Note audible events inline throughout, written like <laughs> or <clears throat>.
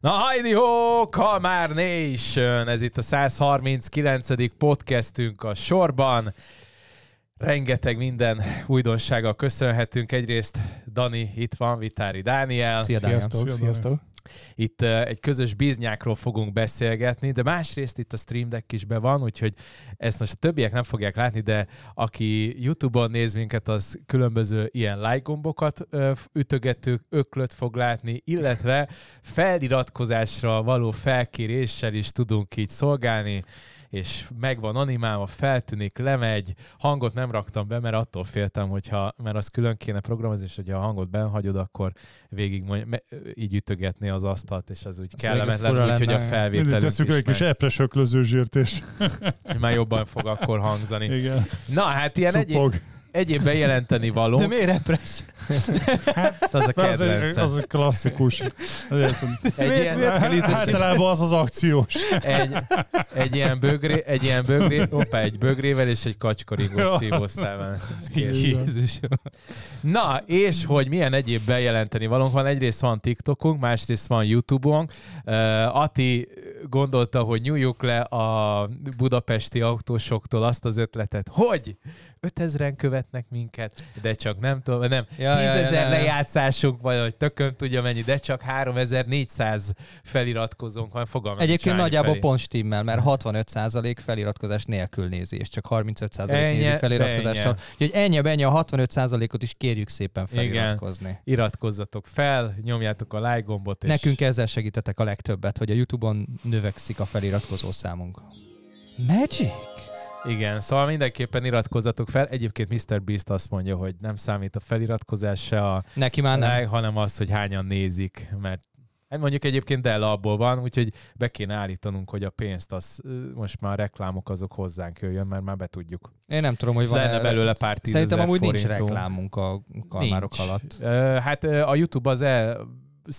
Na hajdi ho, Kalmár Nation! Ez itt a 139. podcastünk a sorban. Rengeteg minden újdonsággal köszönhetünk. Egyrészt Dani itt van, Vitári Dániel. Szia, Dániel. Sziasztok, sziasztok. Itt egy közös biznyákról fogunk beszélgetni, de másrészt itt a Stream Deck is be van, úgyhogy ezt most a többiek nem fogják látni, de aki YouTube-on néz minket, az különböző ilyen like gombokat ütögető öklöt fog látni, illetve feliratkozásra való felkéréssel is tudunk így szolgálni és megvan animálva, feltűnik, lemegy, hangot nem raktam be, mert attól féltem, hogyha, mert az külön kéne programozni, és hogyha a hangot benhagyod, akkor végig mondja, így ütögetni az asztalt, és az úgy Ez kellemetlen, úgy, hogy a felvételünk Tesszük egy kis epres öklözőzsírt, és... Már jobban fog akkor hangzani. Igen. Na, hát ilyen Cupog. egyéb egyéb bejelenteni való. De miért repressz? Hát, az a az, egy, az a klasszikus. egy ilyen, általában az az akciós. Egy, egy ilyen bögré, egy ilyen bögré, opa, egy bögrével és egy kacskaringos szívószával. Jézus. Na, és hogy milyen egyéb bejelenteni valónk van. Egyrészt van TikTokunk, másrészt van YouTube-unk. Uh, Ati gondolta, hogy nyújjuk le a budapesti autósoktól azt az ötletet, hogy 5000-en követnek minket, de csak nem tudom, nem, ja, 10 ezer ja, ja, lejátszásunk, vagy hogy tökön tudja mennyi, de csak 3400 feliratkozónk van, fogalmam. Egyébként nagyjából felé. pont stimmel, mert 65% feliratkozás nélkül nézi, és csak 35% ennyi, nézi feliratkozással. Úgyhogy ennyi, ennyi a 65%-ot is kérjük szépen feliratkozni. Igen. Iratkozzatok fel, nyomjátok a like gombot. És... Nekünk ezzel segítetek a legtöbbet, hogy a Youtube-on növekszik a feliratkozó számunk. Magic? Igen, szóval mindenképpen iratkozzatok fel. Egyébként Mr. Beast azt mondja, hogy nem számít a feliratkozás se a Neki már nem. hanem az, hogy hányan nézik, mert Hát mondjuk egyébként Dell abból van, úgyhogy be kéne állítanunk, hogy a pénzt az most már a reklámok azok hozzánk jöjjön, mert már be tudjuk. Én nem tudom, hogy van Lenne belőle pár tízezer Szerintem amúgy forintunk. nincs reklámunk a kalmárok nincs. alatt. Hát a YouTube az el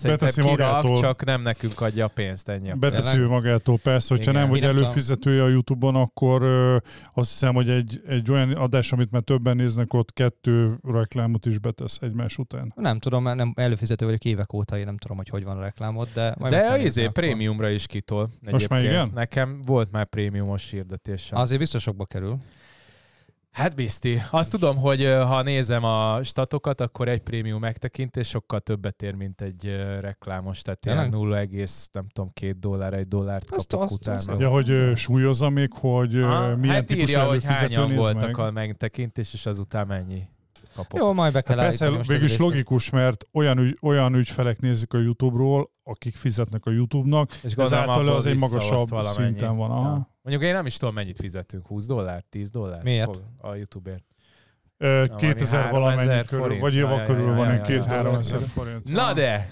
Beteszi kirak, magától. csak nem nekünk adja a pénzt ennyi. Beteszi ő magától, persze, hogyha Igen. nem vagy előfizetője a Youtube-on, akkor ö, azt hiszem, hogy egy, egy olyan adás, amit már többen néznek, ott kettő reklámot is betesz egymás után. Nem tudom, mert nem előfizető vagyok évek óta, én nem tudom, hogy hogy van a reklámot, de majd De a izé, prémiumra is kitol. Most már igen? Nekem volt már prémiumos hirdetésem. Azért biztos sokba kerül. Hát bizti. Azt tudom, hogy ha nézem a statokat, akkor egy prémium megtekintés sokkal többet ér, mint egy reklámos. Tehát ilyen 0, nem tudom, két dollár, egy dollárt azt, kapok azt, utána. Azt, ja, hogy súlyozza még, hogy ha, milyen hát típusú írja, hogy hányan voltak meg. a megtekintés, és azután mennyi kapok. Jó, majd be kell hát Persze, végülis logikus, mert olyan, ügy, olyan ügyfelek nézik a YouTube-ról, akik fizetnek a YouTube-nak, és ezáltal az egy magasabb szinten van. Aha. Ja. Mondjuk én nem is tudom, mennyit fizetünk. 20 dollár, 10 dollár? Miért? A YouTube-ért. 2000 valamennyi körül, forint. vagy éva körül van, 2000 forint. Na de,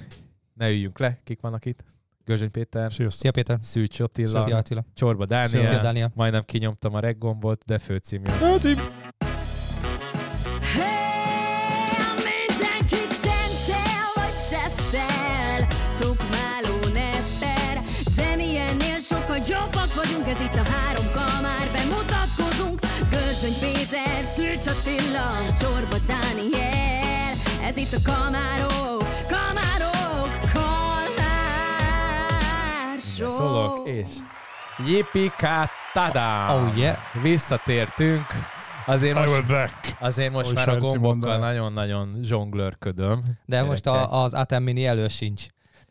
ne üljünk le, kik vannak itt? Gözsöny Péter. Sziasztok. Szia Péter. Szűcs Attila. Szia Attila. Csorba Dániel. Szia Dániel. Majdnem kinyomtam a reggombot, de főcím jön. Főcím. Ez itt a három kamár, bemutatkozunk Gőzsöny Péter, Szűcs Attila, Csorba Dániel Ez itt a kamárok, kamárok, kamár show Szólok, és Yippee tada! Oh yeah! Visszatértünk. Azért most, azért most már a gombokkal nagyon-nagyon zsonglőrködöm. De most a, az Atem Mini elő sincs.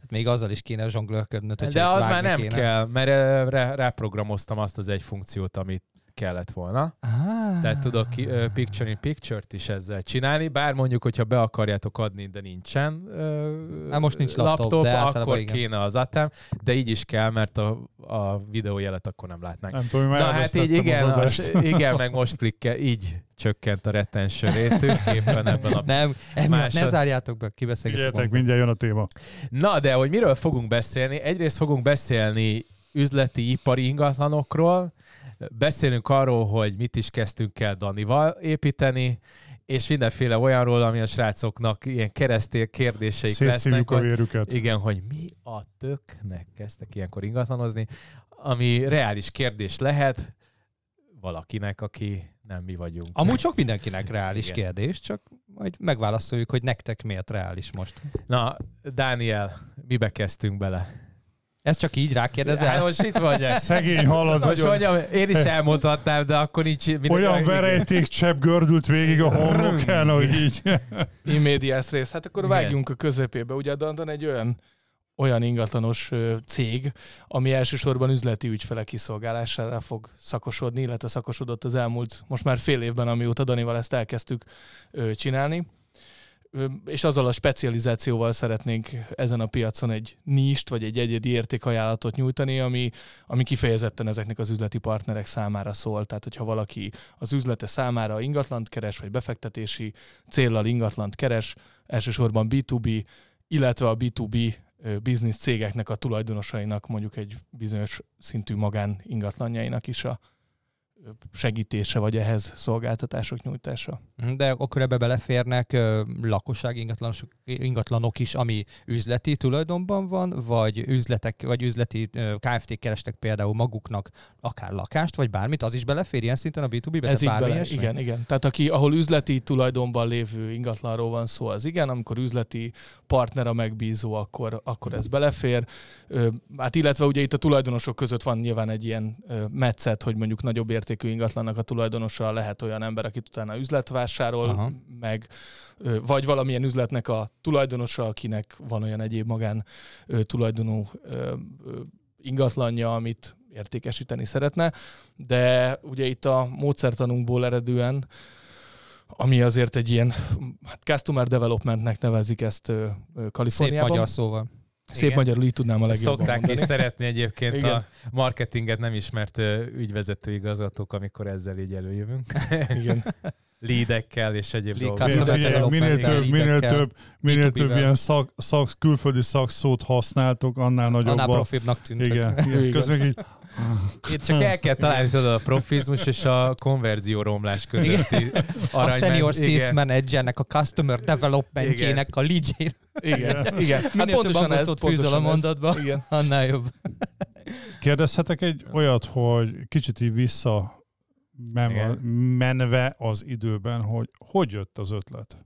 Tehát még azzal is kéne zsonglőrködnöd, hogy De az már nem kéne. kell, mert ráprogramoztam azt az egy funkciót, amit kellett volna. Ah. Tehát tudok uh, picture in picture-t is ezzel csinálni, bár mondjuk, hogyha be akarjátok adni, de nincsen uh, hát most nincs laptop, laptop de akkor igen. kéne az atem, de így is kell, mert a, a videójelet akkor nem látnánk. Nem tudom, Na hát így igen, az, igen, meg most klikke, így csökkent a retention rétünk éppen ebben a Nem, másod... ne zárjátok be, kibeszélgetünk. mindjárt jön a téma. Na, de hogy miről fogunk beszélni? Egyrészt fogunk beszélni üzleti, ipari ingatlanokról, beszélünk arról, hogy mit is kezdtünk el Danival építeni, és mindenféle olyanról, ami a srácoknak ilyen keresztél kérdéseik Szétszívjuk lesznek. a vérüket. Igen, hogy mi a töknek kezdtek ilyenkor ingatlanozni, ami reális kérdés lehet valakinek, aki nem mi vagyunk. Amúgy sok mindenkinek reális Igen. kérdés, csak majd megválaszoljuk, hogy nektek miért reális most. Na, Dániel, mibe kezdtünk bele? Ez csak így rákérdezel? Hát most itt vagy. Szegény halad. Most mondjam, én is elmondhatnám, de akkor nincs... Olyan verejték csepp gördült végig a homlokán, hogy így. <laughs> Immédiás rész. Hát akkor vágjunk a közepébe. Ugye a Dandan egy olyan olyan ingatlanos cég, ami elsősorban üzleti ügyfelek kiszolgálására fog szakosodni, illetve szakosodott az elmúlt most már fél évben, amióta Danival ezt elkezdtük csinálni és azzal a specializációval szeretnénk ezen a piacon egy nist, vagy egy egyedi értékajánlatot nyújtani, ami, ami kifejezetten ezeknek az üzleti partnerek számára szól. Tehát, hogyha valaki az üzlete számára ingatlant keres, vagy befektetési céllal ingatlant keres, elsősorban B2B, illetve a B2B biznisz cégeknek a tulajdonosainak mondjuk egy bizonyos szintű magán ingatlanjainak is a segítése, vagy ehhez szolgáltatások nyújtása. De akkor ebbe beleférnek lakosság ingatlanok, ingatlanok is, ami üzleti tulajdonban van, vagy üzletek, vagy üzleti KFT kerestek például maguknak akár lakást, vagy bármit, az is belefér ilyen szinten a B2B-be? Ez így bele, igen, igen. Tehát aki, ahol üzleti tulajdonban lévő ingatlanról van szó, az igen, amikor üzleti partner a megbízó, akkor, akkor ez belefér. Hát illetve ugye itt a tulajdonosok között van nyilván egy ilyen metszet, hogy mondjuk nagyobb ért értékű ingatlannak a tulajdonosa lehet olyan ember, aki utána üzlet vásárol, Aha. meg vagy valamilyen üzletnek a tulajdonosa, akinek van olyan egyéb magán tulajdonú ingatlanja, amit értékesíteni szeretne, de ugye itt a módszertanunkból eredően ami azért egy ilyen hát customer developmentnek nevezik ezt Kaliforniában. Szép magyar szóval. Szép Igen. magyarul így tudnám a legjobban Szokták mondani. is szeretni egyébként Igen. a marketinget nem ismert ügyvezető igazgatók, amikor ezzel így előjövünk. <laughs> Igen. Leadekkel és egyéb dolgok. Minél, több, minél több, minél több ilyen szak, szak, külföldi szakszót használtok, annál nagyobb. Annál profibbnak tűnt. Igen. Igen. Közben így itt csak el kell találni tudod a profizmus és a konverzió romlás közötti. A senior sales managernek, a customer developmentjének a lead Igen, igen. Hát pontosan ez, pontosan a mondatba, igen. annál jobb. Kérdezhetek egy olyat, hogy kicsit így vissza menve az időben, hogy hogy jött az ötlet?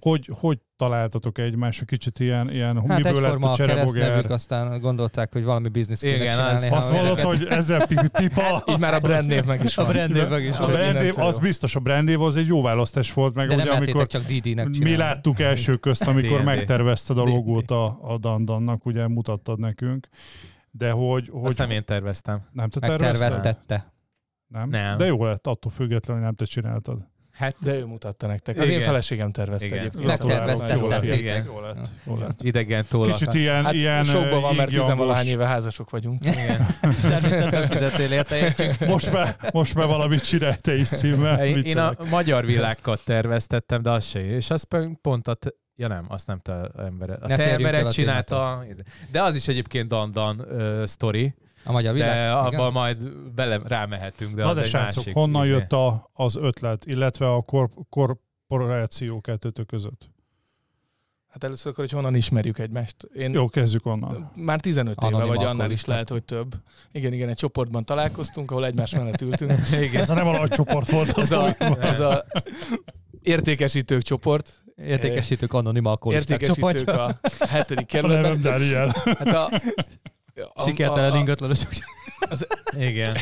Hogy, hogy találtatok egymásra kicsit ilyen, ilyen hát miből lett a cserebogár? aztán gondolták, hogy valami biznisz kéne Igen, csinálni. Az, azt mondod, hogy ezzel pipa. Hát, <laughs> így már a brand meg is van. A brand meg is a van. Brand név, az biztos, a brand név az egy jó választás volt. Meg De ugye, nem amikor csak Didi-nek Mi láttuk első közt, amikor megtervezted a logót a, a Dandannak, ugye mutattad nekünk. De hogy... hogy Azt nem én terveztem. Nem te tervezted? Megterveztette. Nem? nem. De jó lett, attól függetlenül, hogy nem te csináltad. Hát, de ő mutatta nektek. Az igen. én feleségem tervezte igen. egyébként. Megterveztettek. Jó lett. Jó lett. Idegen tollak. Kicsit ilyen, hát ilyen sokban van, mert tizenvalahány éve házasok vagyunk. Igen. Természetesen fizetél érte, most már, most már valamit csinálj te is címmel. Én, én a magyar világkat terveztettem, de az se. És az pont a Ja nem, azt nem te ember. A te embered csinálta. De az is egyébként Dan-Dan uh, sztori. A magyar világ? De abban majd bele rámehetünk. De Na az de egy srácok, másik honnan izé. jött a, az ötlet, illetve a korp- korporáció kettőtök között? Hát először akkor, hogy honnan ismerjük egymást. Én Jó, kezdjük onnan. Már 15 éve, vagy annál is lehet, hogy több. Igen, igen, egy csoportban találkoztunk, ahol egymás mellett ültünk. <laughs> igen. Ez a nem a nagy csoport volt. Az, a, az a értékesítők csoport. Értékesítők anonim alkoholisták Értékesítők a hetedik kerületben. A nem Hát a, Sikertelen ingatlanosok. Az, igen.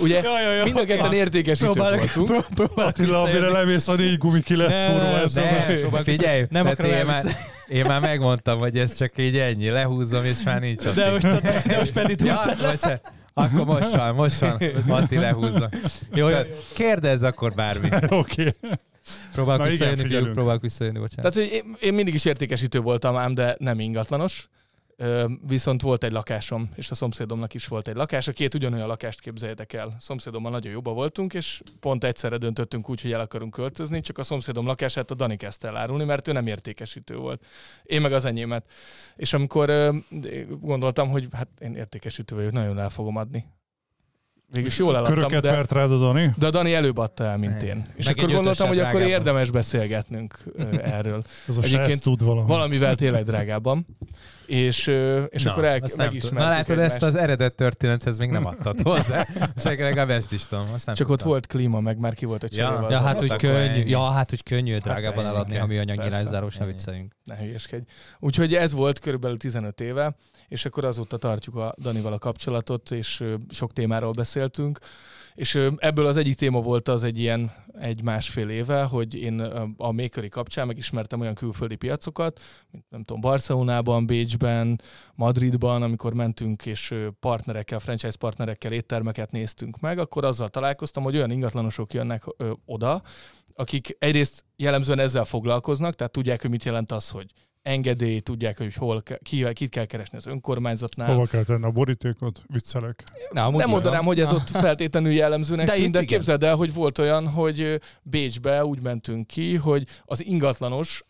Ugye ja, ja, ja. mind a ketten értékesítők voltunk. Attila, amire lemész a négy gumi ki lesz szúrva. Ez ne, figyelj, nem én már, én már megmondtam, hogy ez csak így ennyi, lehúzom, és már nincs ott. De most, de most pedig ja, akkor most van, most van, Mati lehúzza. Jó, jó. Kérdezz akkor bármi. <laughs> Oké. Okay. Próbálok visszajönni, próbálok visszajönni, bocsánat. Tehát, hogy én, én mindig is értékesítő voltam ám, de nem ingatlanos. Viszont volt egy lakásom, és a szomszédomnak is volt egy lakása. Két ugyanolyan lakást képzeljétek el. Szomszédommal nagyon jobban voltunk, és pont egyszerre döntöttünk úgy, hogy el akarunk költözni, csak a szomszédom lakását a Dani kezdte elárulni, mert ő nem értékesítő volt. Én meg az enyémet. És amikor gondoltam, hogy hát én értékesítő vagyok, nagyon el fogom adni. Végülis jól eladtam, Köröket de, vert rád a Dani? de a Dani előbb adta el, mint én. És Meg akkor gondoltam, hogy ötössel akkor érdemes beszélgetnünk erről. Ez a Egyébként tud valami. Valamivel tényleg drágábban. És, és Na, akkor el, megismertük Na látod, ezt egymást. az eredet történethez még nem adtad hozzá, <laughs> és legalább ezt is tudom. Azt nem Csak ott tudtam. volt klíma, meg már ki volt a Ja. Ja, hát, úgy akkor könnyű, ja, hát, úgy könnyű drágában persze, eladni, műanyag Persze. nyilászárós, ne vicceljünk. Ne hülyeskedj. Úgyhogy ez volt körülbelül 15 éve, és akkor azóta tartjuk a Danival a kapcsolatot, és sok témáról beszéltünk. És ebből az egyik téma volt az egy ilyen egy másfél éve, hogy én a Makery kapcsán megismertem olyan külföldi piacokat, mint nem tudom, Barcelonában, Bécsben, Madridban, amikor mentünk és partnerekkel, franchise partnerekkel éttermeket néztünk meg, akkor azzal találkoztam, hogy olyan ingatlanosok jönnek oda, akik egyrészt jellemzően ezzel foglalkoznak, tehát tudják, hogy mit jelent az, hogy engedély, tudják, hogy hol, ke- ki, kit kell keresni az önkormányzatnál. Hova kell tenni a borítékot? Viccelek. Na, Nem mondanám, hogy ez ott <laughs> feltétlenül jellemzőnek De tűnt, de igen. képzeld el, hogy volt olyan, hogy Bécsbe úgy mentünk ki, hogy az ingatlanos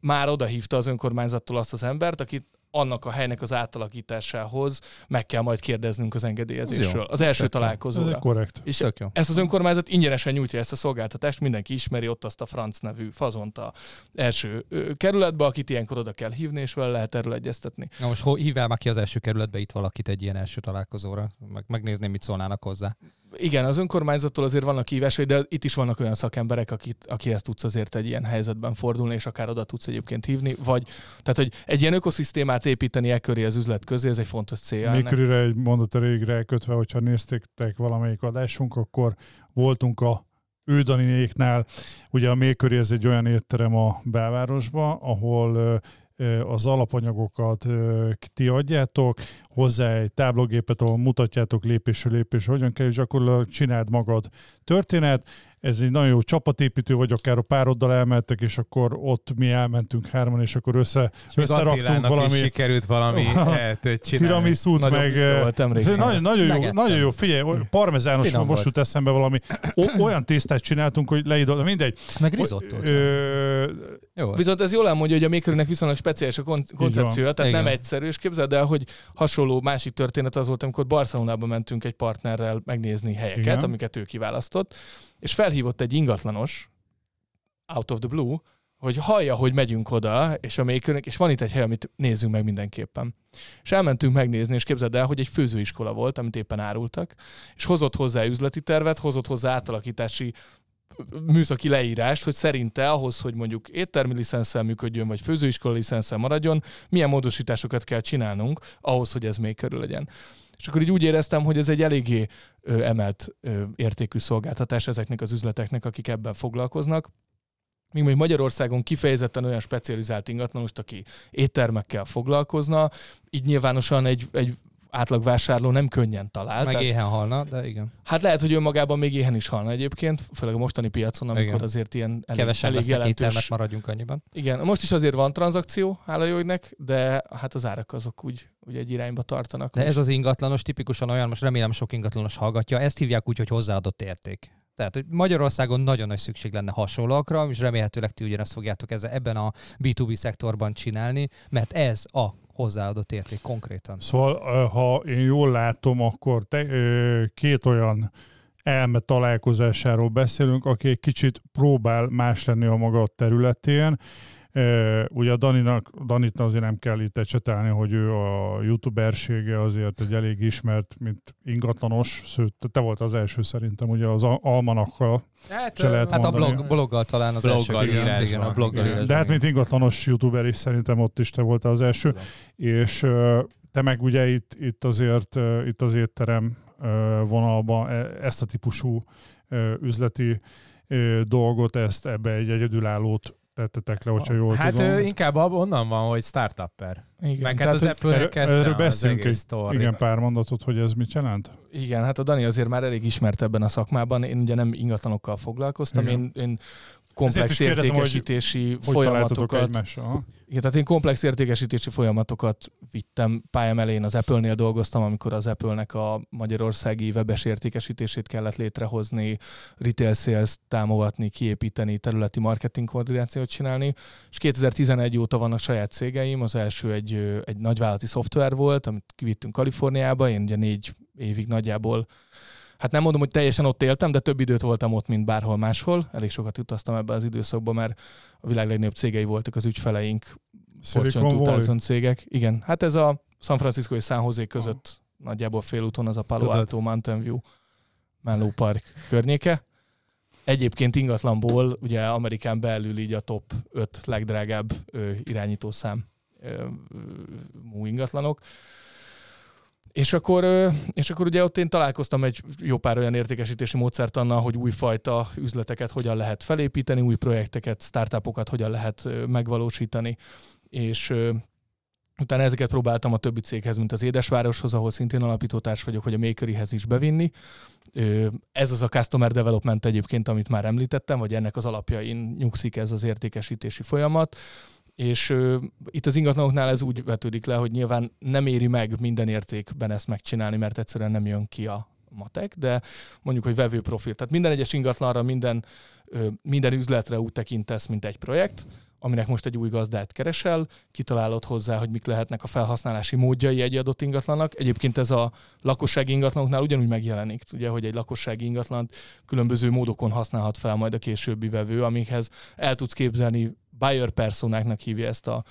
már odahívta az önkormányzattól azt az embert, akit annak a helynek az átalakításához meg kell majd kérdeznünk az engedélyezésről. Az első tök. Ez találkozóra. egy korrekt. És Tök jó. ezt az önkormányzat ingyenesen nyújtja ezt a szolgáltatást, mindenki ismeri ott azt a franc nevű fazont a első kerületbe, akit ilyenkor oda kell hívni, és vele lehet erről egyeztetni. Na most hívjál már ki az első kerületbe itt valakit egy ilyen első találkozóra, meg megnézném, mit szólnának hozzá. Igen, az önkormányzattól azért vannak hívásai, de itt is vannak olyan szakemberek, akit, akihez tudsz azért egy ilyen helyzetben fordulni, és akár oda tudsz egyébként hívni, vagy tehát, hogy egy ilyen ökoszisztémát építeni e köré az üzlet közé, ez egy fontos célja. Még körülre egy mondat elég rákötve, hogyha néztétek valamelyik adásunk, akkor voltunk a Ődaninéknál, ugye a Méköri ez egy olyan étterem a belvárosban, ahol az alapanyagokat ti adjátok, hozzá egy táblagépet, ahol mutatjátok lépésről lépésre, hogyan kell, és gyakorlatilag csináld magad történet. Ez egy nagyon jó csapatépítő, vagy akár a pároddal elmentek, és akkor ott mi elmentünk hárman, és akkor össze, És összeraktunk valami is sikerült valami <laughs> tiramisút, Nagyon meg... eh, nagyon, nagyon, jó, nagyon jó, figyelj, parmezános, most jut eszembe valami, o, olyan tésztát csináltunk, hogy leidol, mindegy. Meg risotto. Ö, Jó. Viszont ez jól elmondja, hogy a Makernek viszonylag speciális a kon- koncepciója, tehát Igen. nem egyszerű, és képzeld el, hogy hasonló másik történet az volt, amikor Barcelonába mentünk egy partnerrel megnézni helyeket, Igen. amiket ő kiválasztott, és felhívott egy ingatlanos, out of the blue, hogy hallja, hogy megyünk oda, és a Makernek, és van itt egy hely, amit nézzünk meg mindenképpen. És elmentünk megnézni, és képzeld el, hogy egy főzőiskola volt, amit éppen árultak, és hozott hozzá üzleti tervet, hozott hozzá átalakítási műszaki leírást, hogy szerinte ahhoz, hogy mondjuk éttermi licenszel működjön, vagy főzőiskola licenszel maradjon, milyen módosításokat kell csinálnunk ahhoz, hogy ez még körül legyen. És akkor így úgy éreztem, hogy ez egy eléggé emelt értékű szolgáltatás ezeknek az üzleteknek, akik ebben foglalkoznak. Míg még Magyarországon kifejezetten olyan specializált ingatlanost, aki éttermekkel foglalkozna, így nyilvánosan egy, egy átlagvásárló nem könnyen talál. Meg Tehát- éhen halna, de igen. Hát lehet, hogy önmagában még éhen is halna egyébként, főleg a mostani piacon, amikor Igen. azért ilyen elég, Kevesen elég jelentős. maradjunk annyiban. Igen, most is azért van tranzakció, hála jó égnek, de hát az árak azok úgy, úgy egy irányba tartanak. De most. ez az ingatlanos tipikusan olyan, most remélem sok ingatlanos hallgatja, ezt hívják úgy, hogy hozzáadott érték. Tehát, hogy Magyarországon nagyon nagy szükség lenne hasonlóakra, és remélhetőleg ti ugyanezt fogjátok ezzel, ebben a B2B szektorban csinálni, mert ez a hozzáadott érték konkrétan. Szóval, ha én jól látom, akkor te, két olyan elme találkozásáról beszélünk, aki egy kicsit próbál más lenni a maga területén. Ugye a Daninak, Danit azért nem kell itt ecsetelni, hogy ő a youtubersége azért egy elég ismert, mint ingatlanos, sőt, te volt az első szerintem, ugye az Al- Almanakkal. Hát, Se lehet Hát a blog, bloggal talán az Bloggal első írásban, igen, a bloggal igen. De hát, mint ingatlanos youtuber is szerintem ott is te voltál az első. Tudom. és te meg ugye itt, itt azért itt az étterem vonalban e- ezt a típusú üzleti dolgot, ezt ebbe egy egyedülállót tettetek le, hogyha jól hát tudom. ő inkább onnan van, hogy startupper. igen, Meg hát az erről- kezdte az egész egy-. Igen, pár mondatot, hogy ez mit jelent? igen, hát a Dani azért már elég ismert ebben a szakmában. Én ugye nem ingatlanokkal foglalkoztam, Igen. én, én komplex is kérdezem, hogy értékesítési Hogy folyamatokat? Aha. Igen, tehát én komplex értékesítési folyamatokat vittem pályám elején az Apple-nél dolgoztam, amikor az Apple-nek a magyarországi webes értékesítését kellett létrehozni, retail sales támogatni, kiépíteni, területi marketing koordinációt csinálni, és 2011 óta vannak saját cégeim, az első egy, egy nagyvállalati szoftver volt, amit kivittünk Kaliforniába, én ugye négy évig nagyjából hát nem mondom, hogy teljesen ott éltem, de több időt voltam ott, mint bárhol máshol. Elég sokat utaztam ebben az időszakban, mert a világ legnagyobb cégei voltak az ügyfeleink, Fortune 2000 cégek. Igen, hát ez a San Francisco és San Jose között oh. nagyjából félúton az a Palo. Alto Mountain View Menlo Park környéke. Egyébként ingatlanból ugye Amerikán belül így a top 5 legdrágább ö, irányítószám ö, mú ingatlanok. És akkor, és akkor ugye ott én találkoztam egy jó pár olyan értékesítési módszert annal, hogy újfajta üzleteket hogyan lehet felépíteni, új projekteket, startupokat hogyan lehet megvalósítani, és Utána ezeket próbáltam a többi céghez, mint az Édesvároshoz, ahol szintén alapítótárs vagyok, hogy a Makeryhez is bevinni. Ez az a Customer Development egyébként, amit már említettem, vagy ennek az alapjain nyugszik ez az értékesítési folyamat. És itt az ingatlanoknál ez úgy vetődik le, hogy nyilván nem éri meg minden értékben ezt megcsinálni, mert egyszerűen nem jön ki a matek, de mondjuk, hogy vevő profil. Tehát minden egyes ingatlanra, minden, minden üzletre úgy tekintesz, mint egy projekt, aminek most egy új gazdát keresel, kitalálod hozzá, hogy mik lehetnek a felhasználási módjai egy adott ingatlannak. Egyébként ez a lakossági ingatlanoknál ugyanúgy megjelenik, ugye, hogy egy lakossági ingatlant különböző módokon használhat fel majd a későbbi vevő, amikhez el tudsz képzelni buyer personáknak hívja ezt a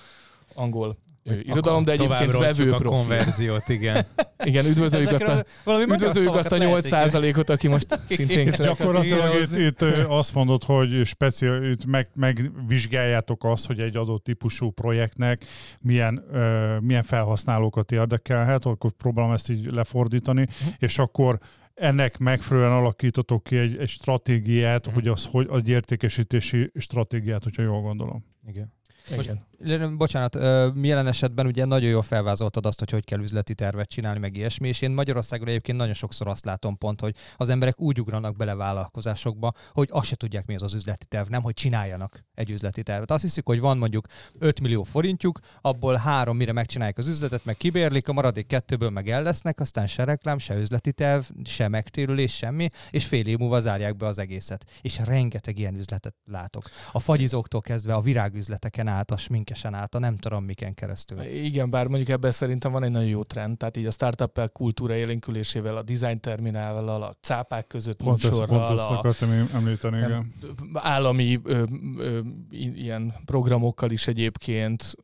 angol irodalom, de egyébként vevő a konverziót, igen. <laughs> igen, üdvözöljük azt a, üdvözöljük azt a 8%-ot, aki most szintén... Gyakorlatilag itt, itt azt mondod, hogy speciál, itt meg, megvizsgáljátok azt, hogy egy adott típusú projektnek milyen, uh, milyen felhasználókat érdekelhet, akkor próbálom ezt így lefordítani, uh-huh. és akkor ennek megfelelően alakítotok ki egy, egy stratégiát, uh-huh. hogy az, hogy az értékesítési stratégiát, hogyha jól gondolom. Igen. Most, Igen. Bocsánat, jelen esetben ugye nagyon jól felvázoltad azt, hogy hogy kell üzleti tervet csinálni, meg ilyesmi, és én Magyarországon egyébként nagyon sokszor azt látom pont, hogy az emberek úgy ugranak bele vállalkozásokba, hogy azt se tudják, mi az az üzleti terv, nem, hogy csináljanak egy üzleti tervet. Azt hiszik, hogy van mondjuk 5 millió forintjuk, abból három mire megcsinálják az üzletet, meg kibérlik, a maradék kettőből meg el lesznek, aztán se reklám, se üzleti terv, se megtérülés, semmi, és fél év múlva zárják be az egészet. És rengeteg ilyen üzletet látok. A fagyizóktól kezdve a virágüzleteken át, a sminkesen át, a nem tudom miken keresztül. Igen, bár mondjuk ebben szerintem van egy nagyon jó trend, tehát így a startup kultúra élénkülésével, a design terminálval, a cápák között pont sorral, a, akartam említeni, igen. állami ö, ö, ilyen programokkal is egyébként,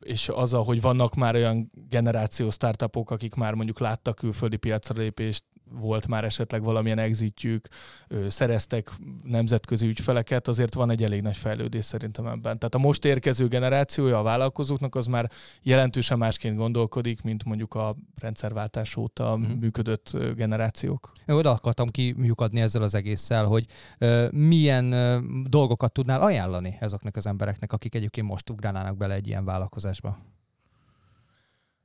és az, hogy vannak már olyan generáció startupok, akik már mondjuk láttak külföldi piacra lépést, volt már esetleg valamilyen exitjük, szereztek nemzetközi ügyfeleket, azért van egy elég nagy fejlődés szerintem ebben. Tehát a most érkező generációja a vállalkozóknak az már jelentősen másként gondolkodik, mint mondjuk a rendszerváltás óta uh-huh. működött generációk. Én oda akartam kiukadni ezzel az egésszel, hogy uh, milyen uh, dolgokat tudnál ajánlani ezeknek az embereknek, akik egyébként most ugrálnának bele egy ilyen vállalkozásba.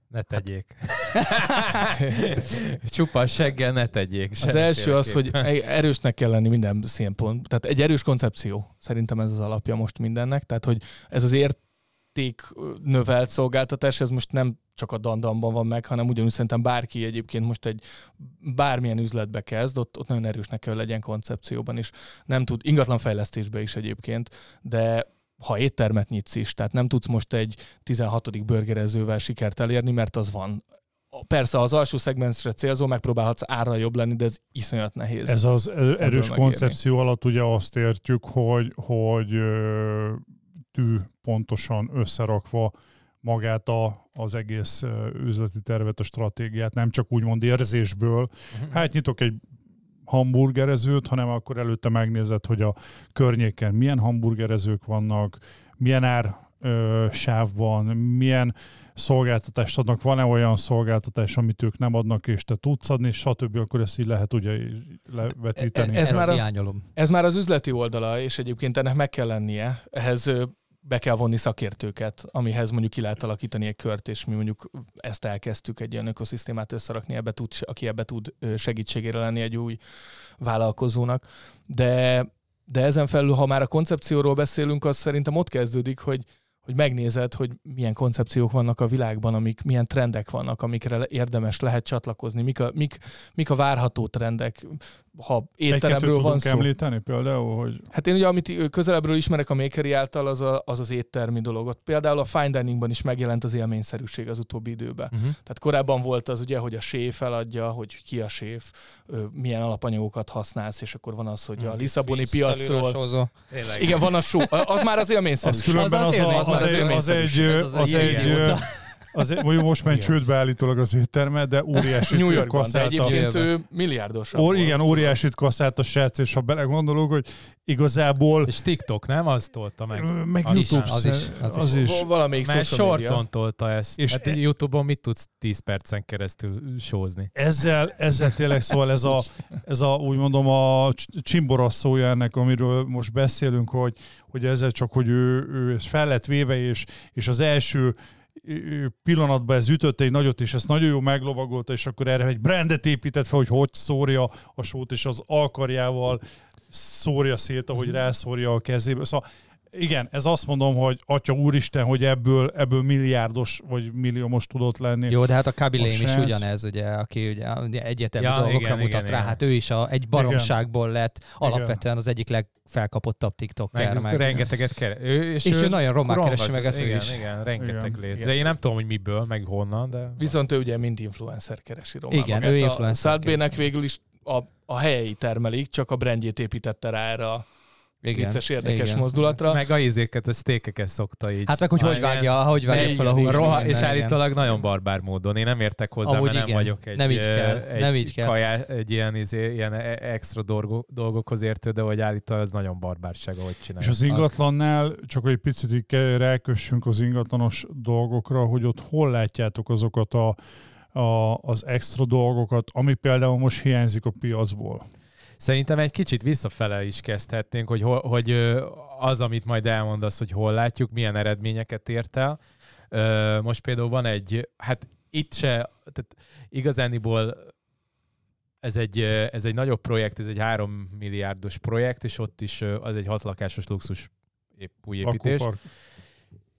Ne tegyék. Hát... <laughs> Csupa seggel ne tegyék. Az első az, hogy erősnek kell lenni minden színpont. Tehát egy erős koncepció. Szerintem ez az alapja most mindennek. Tehát, hogy ez az érték növelt szolgáltatás, ez most nem csak a dandamban van meg, hanem ugyanúgy szerintem bárki egyébként most egy bármilyen üzletbe kezd, ott, ott nagyon erősnek kell legyen koncepcióban is. Nem tud, ingatlanfejlesztésbe is egyébként, de ha éttermet nyitsz is, tehát nem tudsz most egy 16. burgerezővel sikert elérni, mert az van. Persze az alsó szegmensre célzó, megpróbálhatsz ára jobb lenni, de ez iszonyat nehéz. Ez az erős koncepció alatt ugye azt értjük, hogy, hogy tű pontosan összerakva magát a, az egész üzleti tervet, a stratégiát, nem csak úgymond érzésből. Uh-huh. Hát nyitok egy hamburgerezőt, hanem akkor előtte megnézed, hogy a környéken milyen hamburgerezők vannak, milyen ár ö, sávban, milyen szolgáltatást adnak, van-e olyan szolgáltatás, amit ők nem adnak, és te tudsz adni, stb. Akkor ezt így lehet ugye levetíteni. Ez, ez, már a, ez már az üzleti oldala, és egyébként ennek meg kell lennie. Ehhez be kell vonni szakértőket, amihez mondjuk ki lehet alakítani egy kört, és mi mondjuk ezt elkezdtük egy ilyen ökoszisztémát összerakni, ebbe tud, aki ebbe tud segítségére lenni egy új vállalkozónak. De, de ezen felül, ha már a koncepcióról beszélünk, az szerintem ott kezdődik, hogy, hogy megnézed, hogy milyen koncepciók vannak a világban, amik, milyen trendek vannak, amikre érdemes lehet csatlakozni, mik a, mik, mik a várható trendek. Ha étteremről van szó. említeni például, hogy Hát én ugye, amit közelebbről ismerek a Makeri által, az, a, az az éttermi dolog. Ott például a fine diningban is megjelent az élményszerűség az utóbbi időben. Uh-huh. Tehát korábban volt az ugye, hogy a séf eladja, hogy ki a séf, milyen alapanyagokat használsz, és akkor van az, hogy a Mhm. Lisszaboni piacról... Igen, van a só, az már az az élményszerűség. különben az az, élmény- a, az az, már egy, az élményszerűség. egy, Ez az az egy egy, az egy, mondjuk most Igen. csődbe állítólag az éttermet, de óriási New Yorkban, de a- egyébként New ő milliárdos. Ó, igen, óriásit kasszált a srác, és ha belegondolunk, hogy igazából És TikTok, nem? Az tolta meg. meg Az is, YouTube az is, az is. az is. Valamelyik Mert social media. shorton tolta ezt. És hát e- Youtube-on mit tudsz 10 percen keresztül sózni? Ezzel, ezzel tényleg szóval ez a, ez a úgy mondom a cs- csimborasszója ennek, amiről most beszélünk, hogy, hogy ezzel csak, hogy ő, ő ez fel lett véve, és, és az első pillanatban ez ütötte egy nagyot, és ezt nagyon jó meglovagolta, és akkor erre egy brandet épített fel, hogy hogy szórja a sót, és az alkarjával szórja szét, ahogy rászórja a kezébe. Szóval igen, ez azt mondom, hogy Atya Úristen, hogy ebből, ebből milliárdos vagy milliómos tudott lenni. Jó, de hát a Kabilém A is ugyanez, ugye, aki ugye, egyetemi Ja, dolgokra igen, mutat igen, rá. igen. Hát ő is a, egy baromságból lett alapvetően az egyik legfelkapottabb TikToker. Meg, Meg, rengeteget keres. Ő, és, És ő nagyon rommá keresi meg, hát ő igen, is. Igen, rengeteg Igen. lét. Igen. De én nem tudom, hogy miből, meg honnan, de... Viszont ő ugye mind influencer keresi Román Igen, magát. ő A influencer keresi. végül is a, a helyei termelik, csak a brandjét építette rá erre a igen, vicces, érdekes igen. mozdulatra. Meg a izéket, a sztékeket szokta így. Hát meg, hogy hogy Igen. vágja, hogy vágja Igen, fel a hús. Roha, igen, és igen. állítólag nagyon barbár módon. Én nem értek hozzá, Amúgy mert nem igen. vagyok egy, Nem így kell, egy, nem így kell. Kajá, egy ilyen, izé, ilyen e- extra dolgo, dolgokhoz értő, de hogy állítólag az nagyon barbárság, ahogy És csinálja. az ingatlannál, csak hogy egy picit így rákössünk az ingatlanos dolgokra, hogy ott hol látjátok azokat a, a, az extra dolgokat, ami például most hiányzik a piacból. Szerintem egy kicsit visszafele is kezdhetnénk, hogy, hol- hogy az, amit majd elmondasz, hogy hol látjuk, milyen eredményeket ért el. Most például van egy, hát itt se, tehát igazániból ez egy, ez egy nagyobb projekt, ez egy három milliárdos projekt, és ott is az egy hatlakásos luxus épp új építés. Lakópark.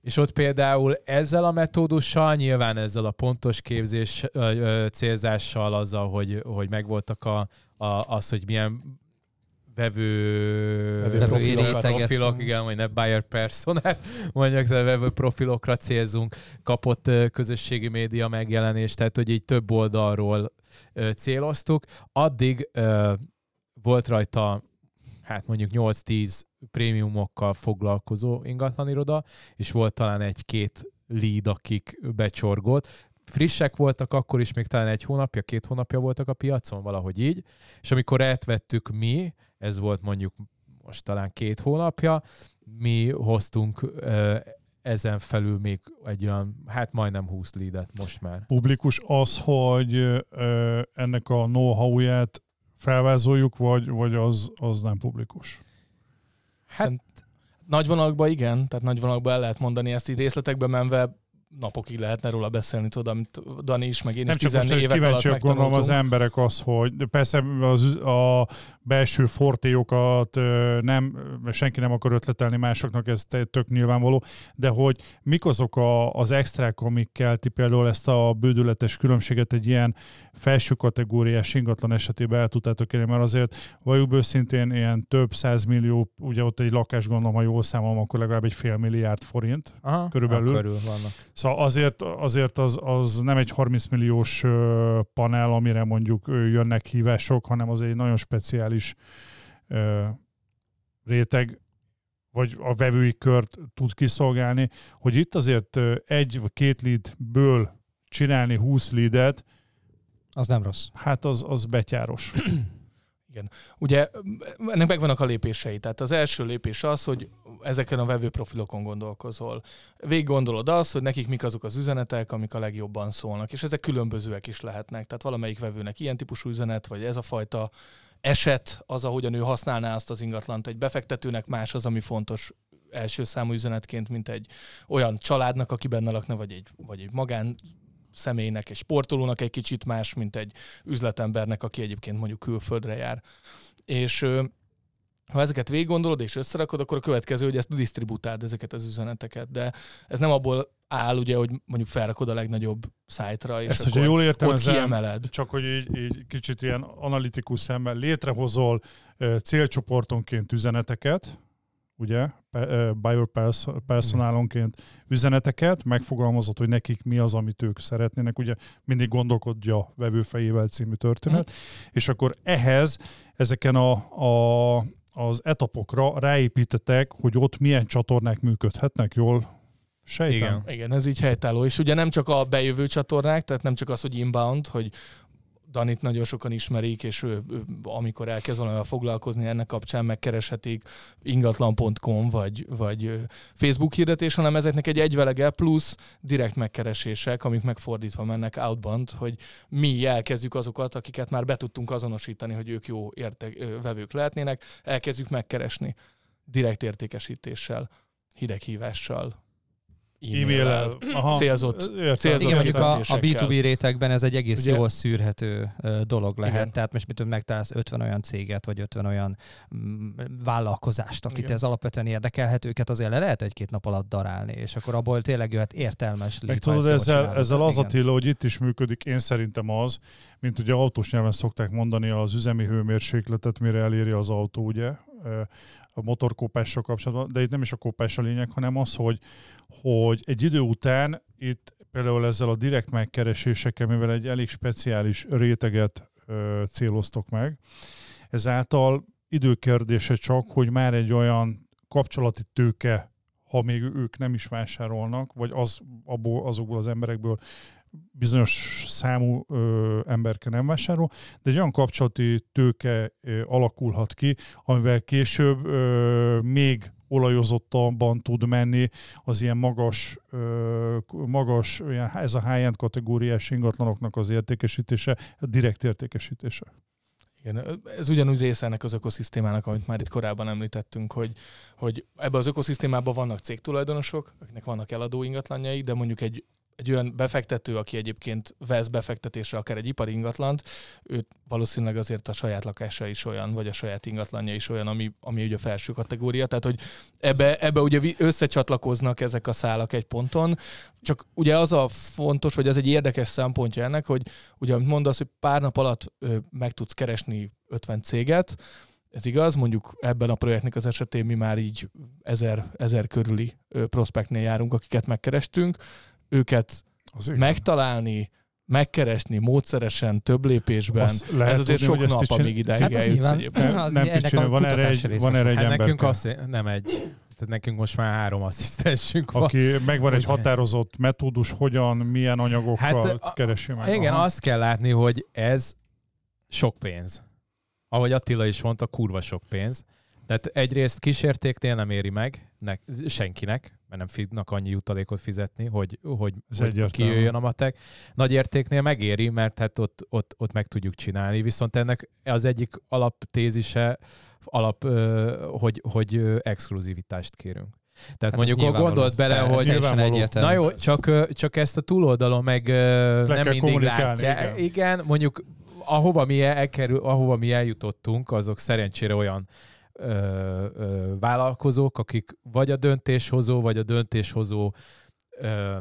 És ott például ezzel a metódussal, nyilván ezzel a pontos képzés ö, ö, célzással, azzal, hogy, hogy megvoltak a, a, az, hogy milyen vevő, Vevő réteget. profilok, igen, vagy ne buyer personát, <laughs> mondjak, szóval vevő profilokra célzunk, kapott közösségi média megjelenést, tehát hogy így több oldalról ö, céloztuk. Addig ö, volt rajta hát mondjuk 8-10 prémiumokkal foglalkozó ingatlaniroda, és volt talán egy-két lead, akik becsorgott. Frissek voltak akkor is, még talán egy hónapja, két hónapja voltak a piacon, valahogy így. És amikor eltvettük mi, ez volt mondjuk most talán két hónapja, mi hoztunk ezen felül még egy olyan, hát majdnem 20 leadet most már. Publikus az, hogy ö, ennek a know-how-ját felvázoljuk, vagy, vagy az, az nem publikus? Hát Nagy vonalakban igen, tehát nagy vonalakban el lehet mondani ezt így részletekbe menve napokig lehetne róla beszélni, tudod, amit Dani is, meg én Nem is csak most 14 hogy évek kíváncsiak gondolom az emberek az, hogy persze az, a belső fortéokat ö, nem, senki nem akar ötletelni másoknak, ez tök nyilvánvaló, de hogy mik azok a, az extrák, amikkel ti például ezt a bődületes különbséget egy ilyen felső kategóriás ingatlan esetében el tudtátok érni, mert azért valljuk őszintén ilyen több százmillió, ugye ott egy lakás gondolom, ha jól számolom, akkor legalább egy fél milliárd forint, aha, körülbelül. körül vannak. Szóval azért, azért az, az nem egy 30 milliós panel, amire mondjuk jönnek hívások, hanem az egy nagyon speciális réteg, vagy a vevői kört tud kiszolgálni, hogy itt azért egy vagy két leadből csinálni 20 leadet, Az nem rossz. hát az, az betyáros. <clears throat> Ugye ennek megvannak a lépései. Tehát az első lépés az, hogy ezeken a vevő profilokon gondolkozol. Végig gondolod azt, hogy nekik mik azok az üzenetek, amik a legjobban szólnak, és ezek különbözőek is lehetnek. Tehát valamelyik vevőnek ilyen típusú üzenet, vagy ez a fajta eset, az, ahogyan ő használná azt az ingatlant. Egy befektetőnek más az, ami fontos első számú üzenetként, mint egy olyan családnak, aki benne lakna, vagy egy, vagy egy magán személynek, egy sportolónak egy kicsit más, mint egy üzletembernek, aki egyébként mondjuk külföldre jár. És ha ezeket végig gondolod és összerakod, akkor a következő, hogy ezt disztributáld ezeket az üzeneteket. De ez nem abból áll, ugye, hogy mondjuk felrakod a legnagyobb szájtra, és Ezt, akkor jól értem, ott kiemeled. csak hogy így, így kicsit ilyen analitikus szemmel létrehozol célcsoportonként üzeneteket, ugye, buyer pers- personálonként üzeneteket, megfogalmazott, hogy nekik mi az, amit ők szeretnének, ugye mindig gondolkodja vevőfejével című történet, és akkor ehhez ezeken a, a, az etapokra ráépítetek, hogy ott milyen csatornák működhetnek, jól sejtem? Igen. Igen, ez így helytálló. És ugye nem csak a bejövő csatornák, tehát nem csak az, hogy inbound, hogy Danit nagyon sokan ismerik, és ő, ő, amikor elkezd valamivel foglalkozni, ennek kapcsán megkereshetik ingatlan.com vagy, vagy Facebook hirdetés, hanem ezeknek egy egyvelege plusz direkt megkeresések, amik megfordítva mennek outbound, hogy mi elkezdjük azokat, akiket már be tudtunk azonosítani, hogy ők jó érte, vevők lehetnének, elkezdjük megkeresni direkt értékesítéssel, hideghívással, E-mail-el. Aha, célzott- célzott Igen, mondjuk a, a döntésekkel. B2B rétegben ez egy egész Ugye- jól szűrhető dolog lehet. Igen. Tehát most mit tudom, megtalálsz 50 olyan céget, vagy 50 olyan mm, vállalkozást, akit Igen. ez alapvetően érdekelhet, őket azért le lehet egy-két nap alatt darálni, és akkor abból tényleg jöhet értelmes Meg tudod, ezzel, ezzel az. Attila, hogy itt is működik, én szerintem az, mint ugye autós nyelven szokták mondani az üzemi hőmérsékletet, mire eléri az autó, ugye, a motorkópással kapcsolatban, de itt nem is a kópás a lényeg, hanem az, hogy, hogy egy idő után itt például ezzel a direkt megkeresésekkel, mivel egy elég speciális réteget ö, céloztok meg, ezáltal időkérdése csak, hogy már egy olyan kapcsolati tőke ha még ők nem is vásárolnak, vagy az, abból, azokból az emberekből bizonyos számú ö, emberke nem vásárol, de egy olyan kapcsolati tőke ö, alakulhat ki, amivel később ö, még olajozottabban tud menni az ilyen magas, magas ilyen, ez a high-end kategóriás ingatlanoknak az értékesítése, a direkt értékesítése. Igen, ez ugyanúgy része ennek az ökoszisztémának, amit már itt korábban említettünk, hogy, hogy ebbe az ökoszisztémában vannak cégtulajdonosok, akiknek vannak eladó ingatlanjai, de mondjuk egy, egy olyan befektető, aki egyébként vesz befektetésre akár egy ipari ingatlant, őt valószínűleg azért a saját lakása is olyan, vagy a saját ingatlanja is olyan, ami, ami ugye a felső kategória. Tehát, hogy ebbe, ebbe ugye összecsatlakoznak ezek a szálak egy ponton, csak ugye az a fontos, vagy az egy érdekes szempontja ennek, hogy ugye amit mondasz, hogy pár nap alatt meg tudsz keresni 50 céget, ez igaz, mondjuk ebben a projektnek az esetén mi már így ezer, ezer körüli prospektnél járunk, akiket megkerestünk, őket Az megtalálni, megkeresni módszeresen, több lépésben, Azt lehet ez azért tudni, sok nap, amíg idáig Hát az eljutsz nyilván- egyébként. az nem kicsi, a van erre egy, van erre egy Hát ember. nekünk azt, nem egy. Tehát nekünk most már három asszisztensünk van. aki megvan egy határozott metódus, hogyan, milyen anyagokkal Hát, a- keresi meg. Igen, Aha. azt kell látni, hogy ez sok pénz. Ahogy Attila is mondta, kurva sok pénz. Tehát egyrészt kisértéknél nem éri meg ne, senkinek, mert nem fognak annyi jutalékot fizetni, hogy, hogy, Ez hogy egyértelmű. kijöjjön a matek. Nagy értéknél megéri, mert hát ott, ott, ott meg tudjuk csinálni. Viszont ennek az egyik alaptézise, alap, hogy, hogy exkluzivitást kérünk. Tehát Hát mondjuk gondolt bele, ez hogy. Na jó, csak, csak ezt a túloldalon meg Le nem mindig látja. igen. Igen. mondjuk ahova mi, elkerül, ahova mi eljutottunk, azok szerencsére olyan ö, ö, vállalkozók, akik vagy a döntéshozó, vagy a döntéshozó ö,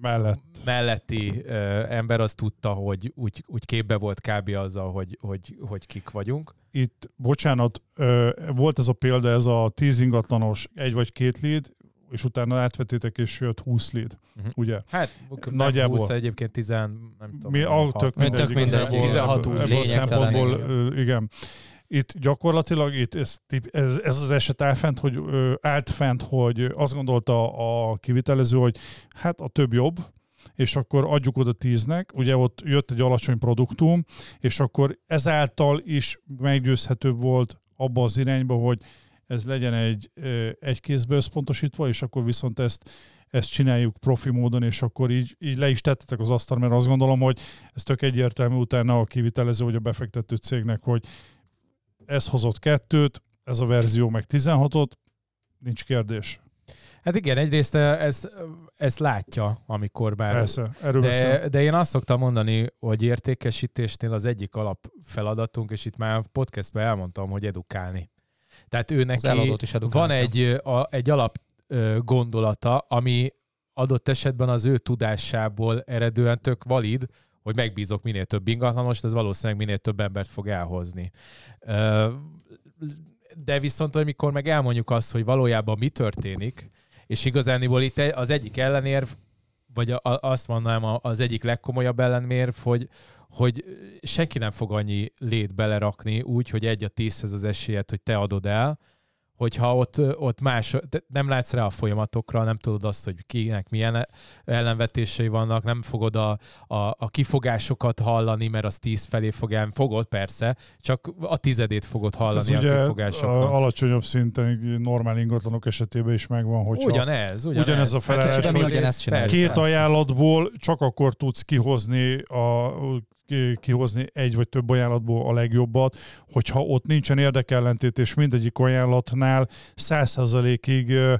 Mellett. melletti ö, ember az tudta, hogy úgy, úgy képbe volt kb. azzal, hogy, hogy, hogy kik vagyunk. Itt, bocsánat, ö, volt ez a példa, ez a 10 ingatlanos egy vagy két lead, és utána átvetétek, és jött 20 lead, Mhm. ugye? Hát Nagyjából. nagyjából 20, egyébként 10, nem tudom. Mi, ah, tök mindegy, Tök mindegy, igazából 16 ebből- úgy, a lényegtelen, szempontból, igen. Itt gyakorlatilag itt ez, ez, ez az eset áll fent, hogy ö, állt fent, hogy azt gondolta a kivitelező, hogy hát a több jobb, és akkor adjuk oda tíznek, ugye ott jött egy alacsony produktum, és akkor ezáltal is meggyőzhetőbb volt abba az irányba, hogy ez legyen egy, egy kézbe összpontosítva, és akkor viszont ezt ezt csináljuk profi módon, és akkor így, így le is tettetek az asztal, mert azt gondolom, hogy ez tök egyértelmű utána a kivitelező vagy a befektető cégnek, hogy ez hozott kettőt, ez a verzió meg 16-ot, nincs kérdés. Hát igen, egyrészt ezt, ezt látja, amikor már... Persze, erről. De, de én azt szoktam mondani, hogy értékesítésnél az egyik alap feladatunk, és itt már podcastben elmondtam, hogy edukálni. Tehát ő Az neki eladót is van egy, a, egy alap gondolata, ami adott esetben az ő tudásából eredően tök valid, hogy megbízok minél több ingatlanost, ez valószínűleg minél több embert fog elhozni. De viszont, amikor meg elmondjuk azt, hogy valójában mi történik, és igazániból itt az egyik ellenérv, vagy azt mondanám az egyik legkomolyabb ellenérv, hogy, hogy senki nem fog annyi lét belerakni úgy, hogy egy a tízhez az esélyed, hogy te adod el, hogyha ott, ott más, nem látsz rá a folyamatokra, nem tudod azt, hogy kinek milyen ellenvetései vannak, nem fogod a, a, a kifogásokat hallani, mert az tíz felé fog el, fogod persze, csak a tizedét fogod hallani a ugye kifogásoknak. a alacsonyabb szinten normál ingatlanok esetében is megvan, hogyha Ugyanez, ugyanez. Ugyanez a Hát, hogy ugyanezt csináljuk. persze. két ajánlatból csak akkor tudsz kihozni a kihozni egy vagy több ajánlatból a legjobbat, hogyha ott nincsen érdekellentét, és mindegyik ajánlatnál száz százalékig ö,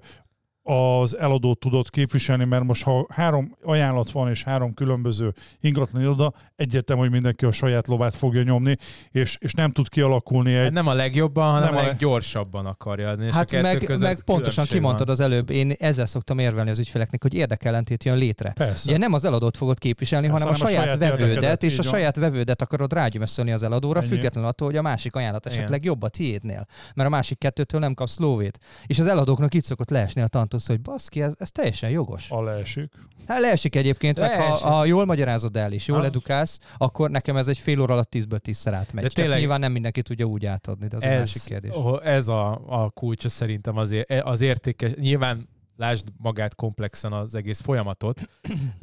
az eladót tudod képviselni, mert most ha három ajánlat van, és három különböző ingatlan iroda, egyértelmű, hogy mindenki a saját lovát fogja nyomni, és, és nem tud kialakulni egy, Hát nem a legjobban, hanem Nem a a leg- leggyorsabban akarja adni. és a Hát kettő meg, között meg pontosan kimondtad van. az előbb, én ezzel szoktam érvelni az ügyfeleknek, hogy érdekellentét jön létre. persze. Ugye nem az eladót fogod képviselni, Persze, hanem a hanem a saját, saját vevődet, és a saját vevődet akarod rágyömöszölni az eladóra, Ennyi. függetlenül attól, hogy a másik ajánlat Igen. esetleg jobb a tiédnél. Mert a másik kettőtől nem kapsz lóvét. És az eladóknak itt szokott leesni a tantusz, hogy baszki, ez, ez teljesen jogos. A leesik. Hát leesik egyébként, meg Leesik. ha, ha jól magyarázod el és jól Ha. edukálsz, akkor nekem ez egy fél óra alatt tízből tízszer átmegy. De De Csak tényleg- nyilván nem mindenki tudja úgy átadni, de az egy másik ez, kérdés. ez a, a kulcsa szerintem az, é- az értékes. Nyilván lásd magát komplexen az egész folyamatot,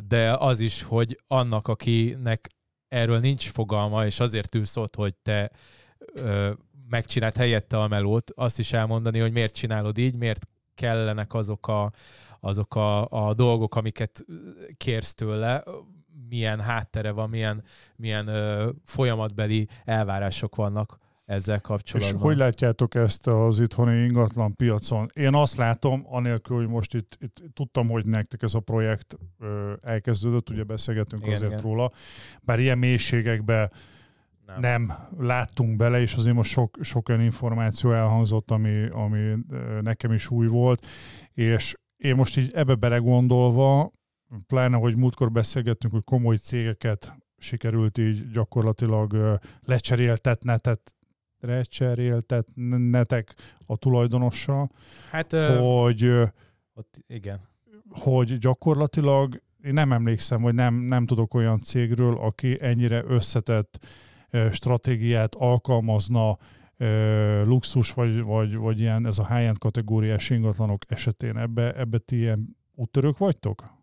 de az is, hogy annak, akinek erről nincs fogalma, és azért ülsz ott, hogy te ö, megcsináld helyette a melót, azt is elmondani, hogy miért csinálod így, miért kellenek azok a, azok a, a dolgok, amiket kérsz tőle, milyen háttere van, milyen, milyen ö, folyamatbeli elvárások vannak ezzel És kapcsolatban. hogy látjátok ezt az itthoni ingatlan piacon? Én azt látom, anélkül, hogy most itt, itt tudtam, hogy nektek ez a projekt ö, elkezdődött, ugye beszélgetünk Igen, azért igen. róla, bár ilyen mélységekbe nem. nem láttunk bele, és azért most sok, sok olyan információ elhangzott, ami, ami nekem is új volt, és én most így ebbe belegondolva, pláne, hogy múltkor beszélgettünk, hogy komoly cégeket sikerült így gyakorlatilag lecseréltetnetet lecseréltetnetek a tulajdonossal, Hát hogy, ö, ott, igen. hogy gyakorlatilag én nem emlékszem, vagy nem, nem tudok olyan cégről, aki ennyire összetett stratégiát alkalmazna luxus, vagy, vagy, vagy ilyen ez a high-end kategóriás ingatlanok esetén. Ebbe, ebbe ti ilyen úttörők vagytok?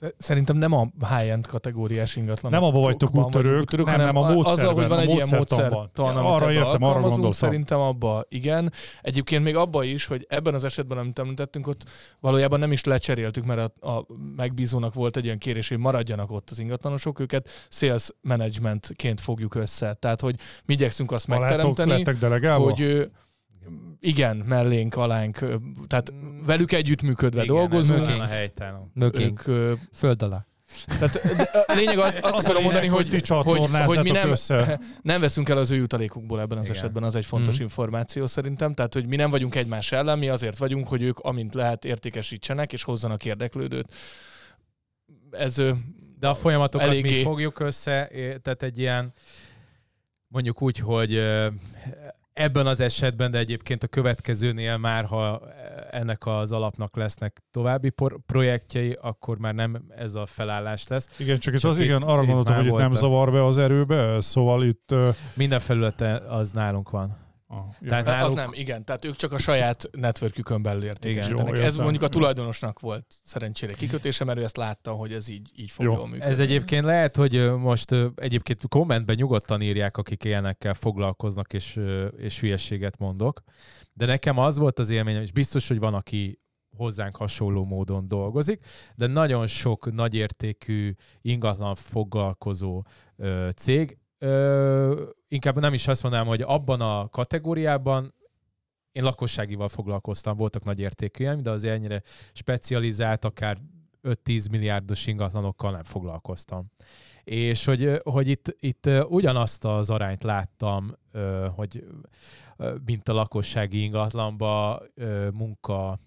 Sze- Szerintem nem a high-end kategóriás ingatlan. Nem abba vagytok úttörők, nem, nem, a módszerben, Azzal, hogy van egy ilyen módszertan, arra értem, arra gondoltam. Szerintem abba igen. Egyébként még abba is, hogy ebben az esetben, amit említettünk, ott valójában nem is lecseréltük, mert a, a megbízónak volt egy olyan kérés, hogy maradjanak ott az ingatlanosok, őket sales managementként fogjuk össze. Tehát, hogy mi igyekszünk azt megteremteni, hogy igen, mellénk, alánk, tehát velük együttműködve Igen, dolgozunk. talán a helytálló. Ö, föld alá. tehát a lényeg az, azt akarom mondani, hogy, hogy, hogy mi nem, össze. <laughs> nem veszünk el az ő jutalékukból ebben az Igen. esetben, az egy fontos Mhm. információ szerintem. Tehát, hogy mi nem vagyunk egymás ellen, mi azért vagyunk, hogy ők amint lehet értékesítsenek és hozzanak érdeklődőt. Ez De a folyamatokat Eléggé- mi fogjuk össze, tehát egy ilyen, mondjuk úgy, hogy ebben az esetben, de egyébként a következőnél már, ha ennek az alapnak lesznek további por- projektjei, akkor már nem ez a felállás lesz. Igen, csak itt Csak az, igen, itt- arra itt gondoltam, hogy itt nem zavar be az erőbe, szóval itt... Minden felülete az nálunk van. Ah, jó. Tehát- az náluk- nem, igen. Tehát ők csak a saját networkükön belül értékesítenek. Jó, Ez értem. mondjuk a tulajdonosnak volt szerencsére kikötése, mert ő ezt látta, hogy ez így, így fog Jó. jól működni. Ez egyébként lehet, hogy most egyébként kommentben nyugodtan írják, akik ilyenekkel foglalkoznak, és, és hülyeséget mondok. De nekem az volt az élményem, és biztos, hogy van, aki hozzánk hasonló módon dolgozik, de nagyon sok nagyértékű ingatlan foglalkozó ö, cég, ö, inkább nem is azt mondanám, hogy abban a kategóriában én lakosságival foglalkoztam, voltak nagy értékűen, de azért ennyire specializált, akár 5-10 milliárdos ingatlanokkal nem foglalkoztam. És hogy, hogy itt, itt ugyanazt az arányt láttam, hogy mint a lakossági ingatlanba munka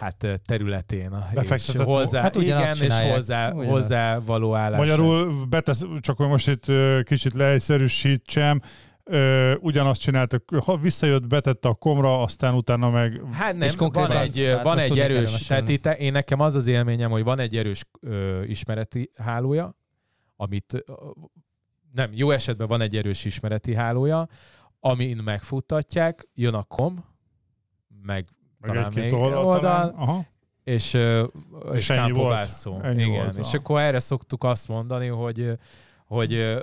hát területén. És hozzá, hát igen, és hozzá, hozzá való állás. Magyarul betesz, csak hogy most itt kicsit leegyszerűsítsem, Ö, ugyanazt csináltak, ha visszajött, betette a komra, aztán utána meg... Hát nem, és van egy, hát van egy erős, tehát itt, én nekem az az élményem, hogy van egy erős ö, ismereti hálója, amit nem, jó esetben van egy erős ismereti hálója, amin megfuttatják, jön a kom, meg, meg talán még oldal, oldal Aha. és, és, és. Ennyi Igen, volt, és akkor erre szoktuk azt mondani, hogy hogy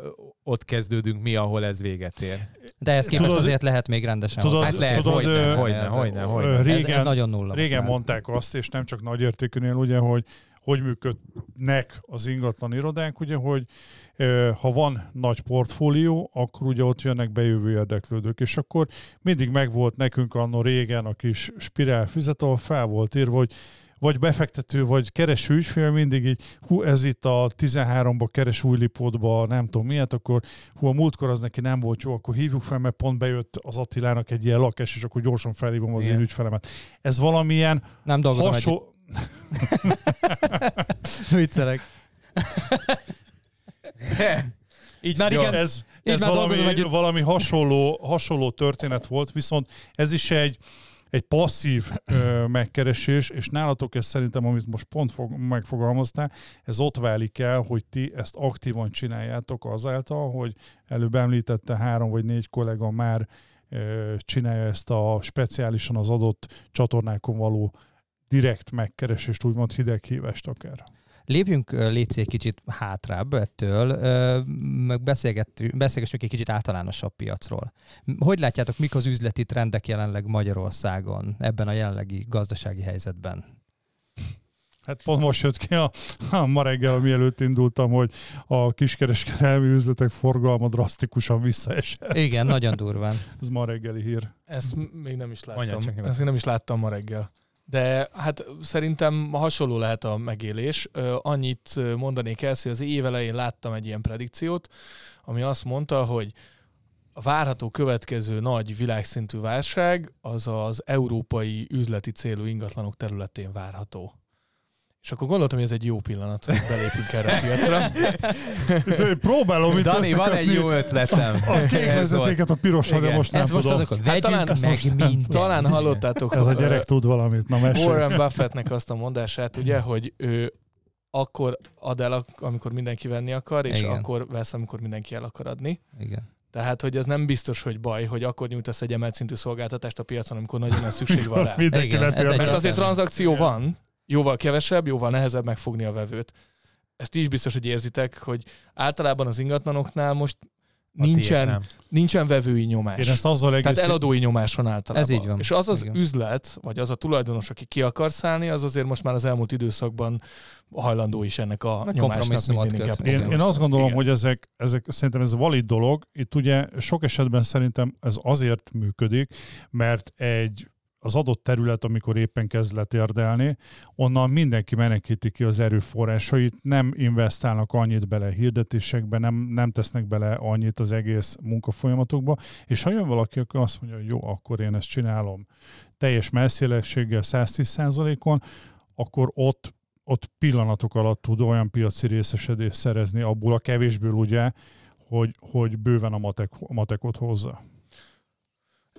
ott kezdődünk mi, ahol ez véget ér. De ez képest tudod, azért lehet még rendesen. Tudod, hát lehet, tudod, hogyne, hogyne, hogyne, hogyne. Régen, ez, ez nagyon nulla. Régen mondták azt, és nem csak nagyértékűnél, ugye, hogy hogy működnek az ingatlan irodánk, ugye, hogy ha van nagy portfólió, akkor ugye ott jönnek bejövő érdeklődők, és akkor mindig megvolt nekünk anno régen a kis spirál füzet, ahol fel volt írva, hogy vagy befektető, vagy kereső ügyfél mindig így, hú, ez itt a 13-ba keres új lipótba, nem tudom miért, akkor hú, a múltkor az neki nem volt jó, akkor hívjuk fel, mert pont bejött az Attilának egy ilyen lakás, és akkor gyorsan felhívom az Igen. én ügyfelemet. Ez valamilyen nem dolgozom hasonló... <laughs> Viccelek. <laughs> így már igen, ez, ez valami, valami hasonló, hasonló történet volt, viszont ez is egy, egy passzív ö, megkeresés, és nálatok ez szerintem, amit most pont fog, megfogalmaztál, ez ott válik el, hogy ti ezt aktívan csináljátok azáltal, hogy előbb említette három vagy négy kollega már ö, csinálja ezt a speciálisan az adott csatornákon való direkt megkeresést, úgymond hideghívást akár. Lépjünk légy egy kicsit hátrább ettől, meg beszélgessünk egy kicsit általánosabb piacról. Hogy látjátok, mik az üzleti trendek jelenleg Magyarországon ebben a jelenlegi gazdasági helyzetben? Hát pont most jött ki a, a ma reggel, mielőtt indultam, hogy a kiskereskedelmi üzletek forgalma drasztikusan visszaesett. Igen, nagyon durván. Ez ma reggeli hír. Ezt még nem is láttam. Ezt még nem is láttam ma reggel. De hát szerintem hasonló lehet a megélés. Annyit mondanék el, hogy az év elején láttam egy ilyen predikciót, ami azt mondta, hogy a várható következő nagy világszintű válság az az európai üzleti célú ingatlanok területén várható. És akkor gondoltam, hogy ez egy jó pillanat, hogy belépünk erre a piacra. <laughs> Próbálom itt Dani, van egy jó ötletem. A kék vezetéket a pirosra, de most nem ez tudom. Most hát talán, meg talán hallottátok. Ez a gyerek tud valamit. Na, mesélj. Warren Buffettnek azt a mondását, ugye, hogy ő akkor ad el, amikor mindenki venni akar, és Igen. akkor vesz, amikor mindenki el akar adni. Igen. Tehát, hogy ez nem biztos, hogy baj, hogy akkor nyújtasz egy emelt szintű szolgáltatást a piacon, amikor nagyon nagy szükség van rá. <laughs> Igen, Mert azért tranzakció van, jóval kevesebb, jóval nehezebb megfogni a vevőt. Ezt is biztos, hogy érzitek, hogy általában az ingatlanoknál most nincsen, nincsen vevői nyomás. Én ezt azzal egész... Tehát eladói nyomás van általában. Ez így van. És az az Igen. üzlet, vagy az a tulajdonos, aki ki akar szállni, az azért most már az elmúlt időszakban hajlandó is ennek a Meg nyomásnak inkább. Én, én azt gondolom, Igen. hogy ezek, ezek szerintem ez valid dolog. Itt ugye sok esetben szerintem ez azért működik, mert egy az adott terület, amikor éppen kezd letérdelni, onnan mindenki menekíti ki az erőforrásait, nem investálnak annyit bele hirdetésekbe, nem, nem tesznek bele annyit az egész munkafolyamatokba, és ha jön valaki, akkor azt mondja, hogy jó, akkor én ezt csinálom teljes messzélességgel 110%-on, akkor ott ott pillanatok alatt tud olyan piaci részesedést szerezni abból a kevésből ugye, hogy, hogy bőven a matek, matekot hozza.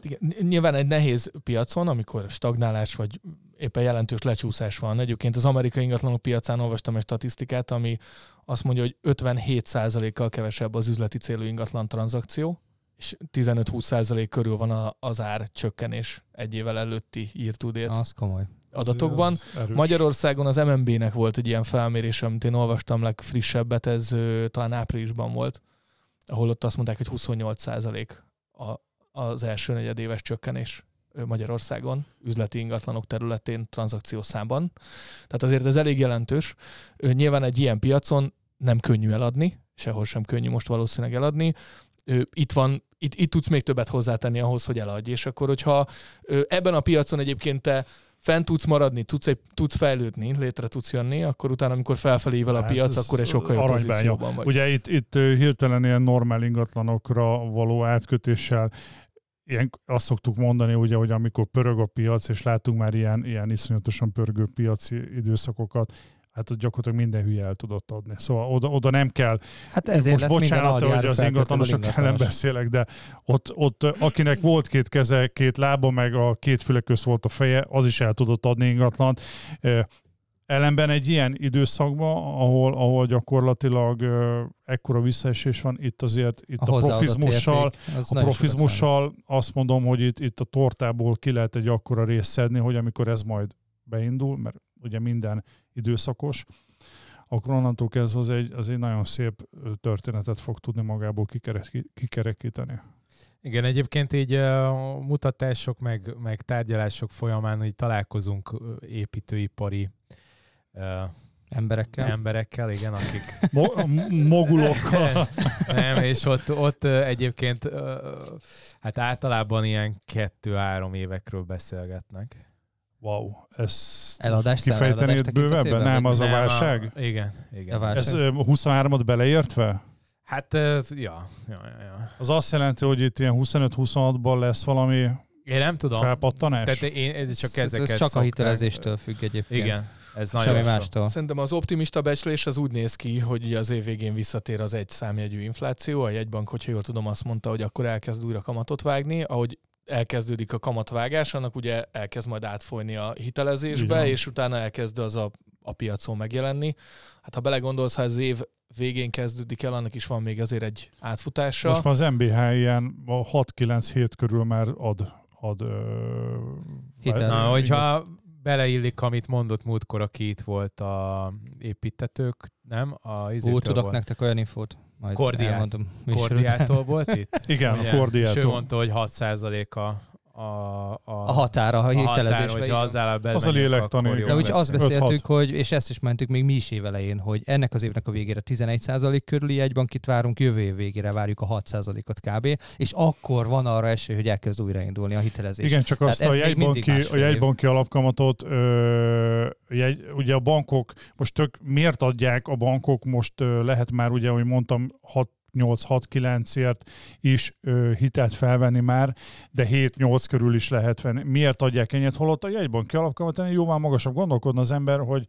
Igen, nyilván egy nehéz piacon, amikor stagnálás vagy éppen jelentős lecsúszás van. Egyébként az amerikai ingatlanok piacán olvastam egy statisztikát, ami azt mondja, hogy 57%-kal kevesebb az üzleti célú ingatlan tranzakció, és 15-20% körül van az ár csökkenés egy évvel előtti írtudét. Az komoly adatokban. Az Magyarországon az MNB-nek volt egy ilyen felmérés, amit én olvastam legfrissebbet, ez talán áprilisban volt, ahol ott azt mondták, hogy 28% a, az első negyedéves csökkenés Magyarországon, üzleti ingatlanok területén, tranzakciós számban. Tehát azért ez elég jelentős. Nyilván egy ilyen piacon nem könnyű eladni, sehol sem könnyű most valószínűleg eladni. Itt van, itt, itt tudsz még többet hozzátenni ahhoz, hogy eladj. És akkor, hogyha ebben a piacon egyébként te fent tudsz maradni, tudsz, egy, tudsz fejlődni, létre tudsz jönni, akkor utána, amikor felfelé ível a Hát piac, akkor egy sokkal jobb pozícióban vagy. Ugye itt, itt hirtelen ilyen normál ingatlanokra való átkötéssel ilyen, azt szoktuk mondani, ugye, hogy amikor pörög a piac, és látunk már ilyen, ilyen iszonyatosan pörgő piaci időszakokat, hát ott gyakorlatilag minden hülye el tudott adni. Szóval oda, oda nem kell, Hát ezért most bocsánat, hogy az ingatlanosok ellen beszélek, de ott, ott akinek volt két keze, két lába, meg a két füle közt volt a feje, az is el tudott adni ingatlan. Ellenben egy ilyen időszakban, ahol, ahol gyakorlatilag ö, ekkora visszaesés van, itt azért itt a, a profizmussal, érték, az a profizmussal azt mondom, hogy itt, itt a tortából ki lehet egy akkora részt szedni, hogy amikor ez majd beindul, mert ugye minden időszakos, akkor onnantól kezdve az egy, az egy nagyon szép történetet fog tudni magából kikerek- kikerekíteni. Igen, egyébként így uh, mutatások, meg, meg tárgyalások folyamán így találkozunk építőipari uh, Emberekkel. emberekkel, igen, akik <laughs> Mo- mogulokkal. nem, és ott, ott egyébként hát általában ilyen kettő-három évekről beszélgetnek. Wow, ezt Eladás, kifejtenéd bővebben? Nem, az a Nem, válság? igen, igen. A válság. Ez ö, 23-at beleértve? Hát, ö, ja, ja, ja, ja. Az azt jelenti, hogy itt ilyen 25-26-ban lesz valami Én nem tudom. felpattanás? Tehát én ez csak Ez- ezeket Ez csak a szokták- hitelezéstől függ egyébként. Igen, ez nagyon Semmi mástól. Szerintem az optimista becslés az úgy néz ki, hogy ugye az év végén visszatér az egy számjegyű infláció. A jegybank, hogyha jól tudom, azt mondta, hogy akkor elkezd újra kamatot vágni. Ahogy elkezdődik a kamatvágás, annak ugye elkezd majd átfolyni a hitelezésbe, van. és utána elkezd az a, a piacon megjelenni. Hát ha belegondolsz, ha az év végén kezdődik el, annak is van még azért egy átfutása. Most már az MBH ilyen a 6-9 hét körül már ad, ad ö, Hitel. Na, igen. hogyha beleillik, amit mondott múltkor, aki itt volt a építetők, nem? A Ú, tudok volt. nektek olyan infót. Majd Kordiát. elmondom. Kordiától volt itt? Igen, Ugye? a kordiától. És ő mondta, hogy 6% a, a, a, A határa, a a határ, hitelezésbe. hogyha az áll Az a lélektani. De úgy azt beszéltük, hogy, és ezt is mentük még mi is évelején, hogy ennek az évnek a végére 11% körüli jegybankit várunk, jövő év végére várjuk a 6%-ot kb. És akkor van arra esély, hogy elkezd újraindulni a hitelezés. Igen, csak azt Tehát a jegybanki, a jegybanki alapkamatot, ö, jegy, ugye a bankok, most tök, miért adják a bankok, most ö, lehet már ugye, ahogy mondtam, 6 8-6-9-ért is ö, hitelt felvenni már, de 7-8 körül is lehet venni. Miért adják ennyit? Holott a jegybanki alapkamat ennél jóval magasabb. Gondolkodna az ember, hogy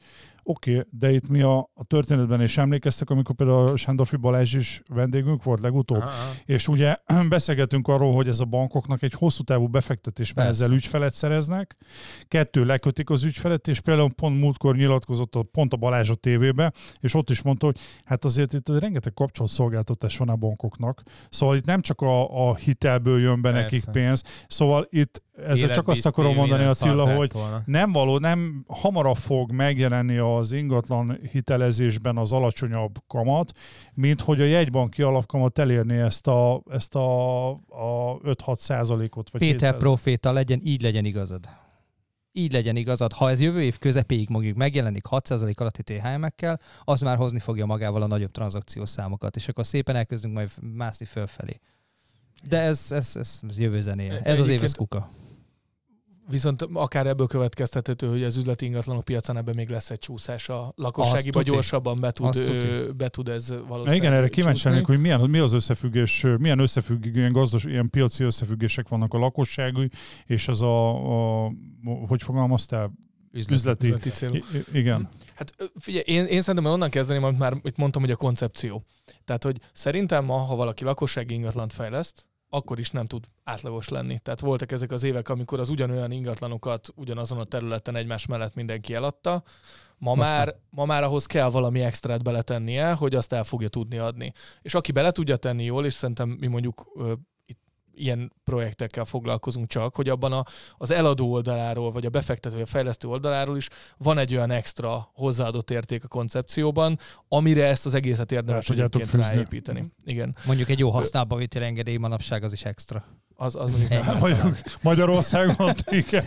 oké, okay, de itt mi a, a történetben is emlékeztek, amikor például Sándorfi Balázs is vendégünk volt legutóbb, Aha. és ugye <clears throat> beszélgetünk arról, hogy ez a bankoknak egy hosszú távú befektetés, mert Persze. ezzel ügyfelet szereznek. Kettő, lekötik az ügyfelet, és például pont múltkor nyilatkozott a, pont a Balázs a tévébe, és ott is mondta, hogy hát azért itt rengeteg kapcsolatszolgáltatás van a bankoknak. Szóval itt nem csak a, a hitelből jön be nekik Persze. pénz. Szóval itt ezzel csak azt akarom mondani, Attila, hogy nem való, nem hamarabb fog megjelenni az ingatlan hitelezésben az alacsonyabb kamat, mint hogy a jegybanki alapkamat elérni ezt a, ezt a, a 5-6 százalékot. Vagy Péter 7 proféta legyen, így legyen igazad. Így legyen igazad. Ha ez jövő év közepéig mondjuk megjelenik 6% alatti THM-ekkel, az már hozni fogja magával a nagyobb tranzakciós számokat, és akkor szépen elkezdünk majd mászni fölfelé. De ez, ez, ez, ez jövő zenéje. Ez az év, ez Egyébként- kuka. Viszont akár ebből következtethető, hogy az üzleti ingatlanok piacán ebben még lesz egy csúszás a lakosságiba, gyorsabban be tud, ö, be tud ez valószínűleg igen, erre kíváncsi lennék, hogy milyen, mi az összefüggés, milyen összefüggés, ilyen gazdas, ilyen piaci összefüggések vannak a lakosságú, és az a, a hogy fogalmaztál, üzleti. Üzleti célú. I- i- igen. Hát figyelj, én, én szerintem onnan kezdeném, amit már itt mondtam, hogy a koncepció. Tehát, hogy szerintem ma, ha valaki lakossági ingatlant fejleszt, akkor is nem tud átlagos lenni. Tehát voltak ezek az évek, amikor az ugyanolyan ingatlanokat ugyanazon a területen egymás mellett mindenki eladta. Ma Most már, ma már ahhoz kell valami extrát beletennie, hogy azt el fogja tudni adni. És aki bele tudja tenni jól, és szerintem mi mondjuk ilyen projektekkel foglalkozunk csak, hogy abban a, az eladó oldaláról, vagy a befektető, vagy a fejlesztő oldaláról is van egy olyan extra hozzáadott érték a koncepcióban, amire ezt az egészet érdemes tudjátok egyébként ráépíteni. Igen, Mondjuk egy jó használba vétel engedély manapság az is extra. Az, az, az Ennyi. Mondjuk Magyarországon, <laughs> igen.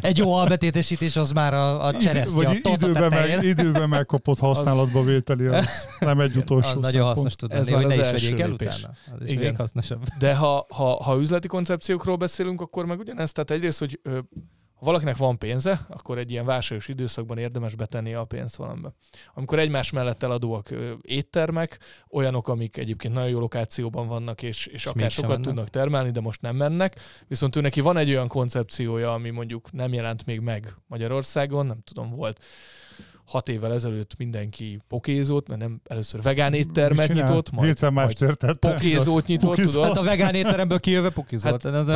Egy jó albetétesítés az már a, a cseresznye, Vagy a időben, meg, időben megkapott <laughs> használatba vételi, az nem egy utolsó Az nagyon hasznos tud Ez lenni, hogy ne is vegyék el utána. Az is Igen. még hasznosabb. De ha, ha, ha üzleti koncepciókról beszélünk, akkor meg ugyanezt, tehát egyrészt, hogy Ha valakinek van pénze, akkor egy ilyen válságos időszakban érdemes betenni a pénzt valamibe. Amikor egymás mellett eladóak éttermek, olyanok, amik egyébként nagyon jó lokációban vannak, és, és akár mégsem sokat mennek. tudnak termelni, de most nem mennek. Viszont ő neki van egy olyan koncepciója, ami mondjuk nem jelent még meg Magyarországon, nem tudom, volt hat évvel ezelőtt mindenki pokézót, mert nem először vegán éttermet nyitott, majd, Hirtelen majd mást értettem. pokézót nyitott, Pokézót. tudod? Hát a vegán étteremből kijövő pukizolt. Hát, az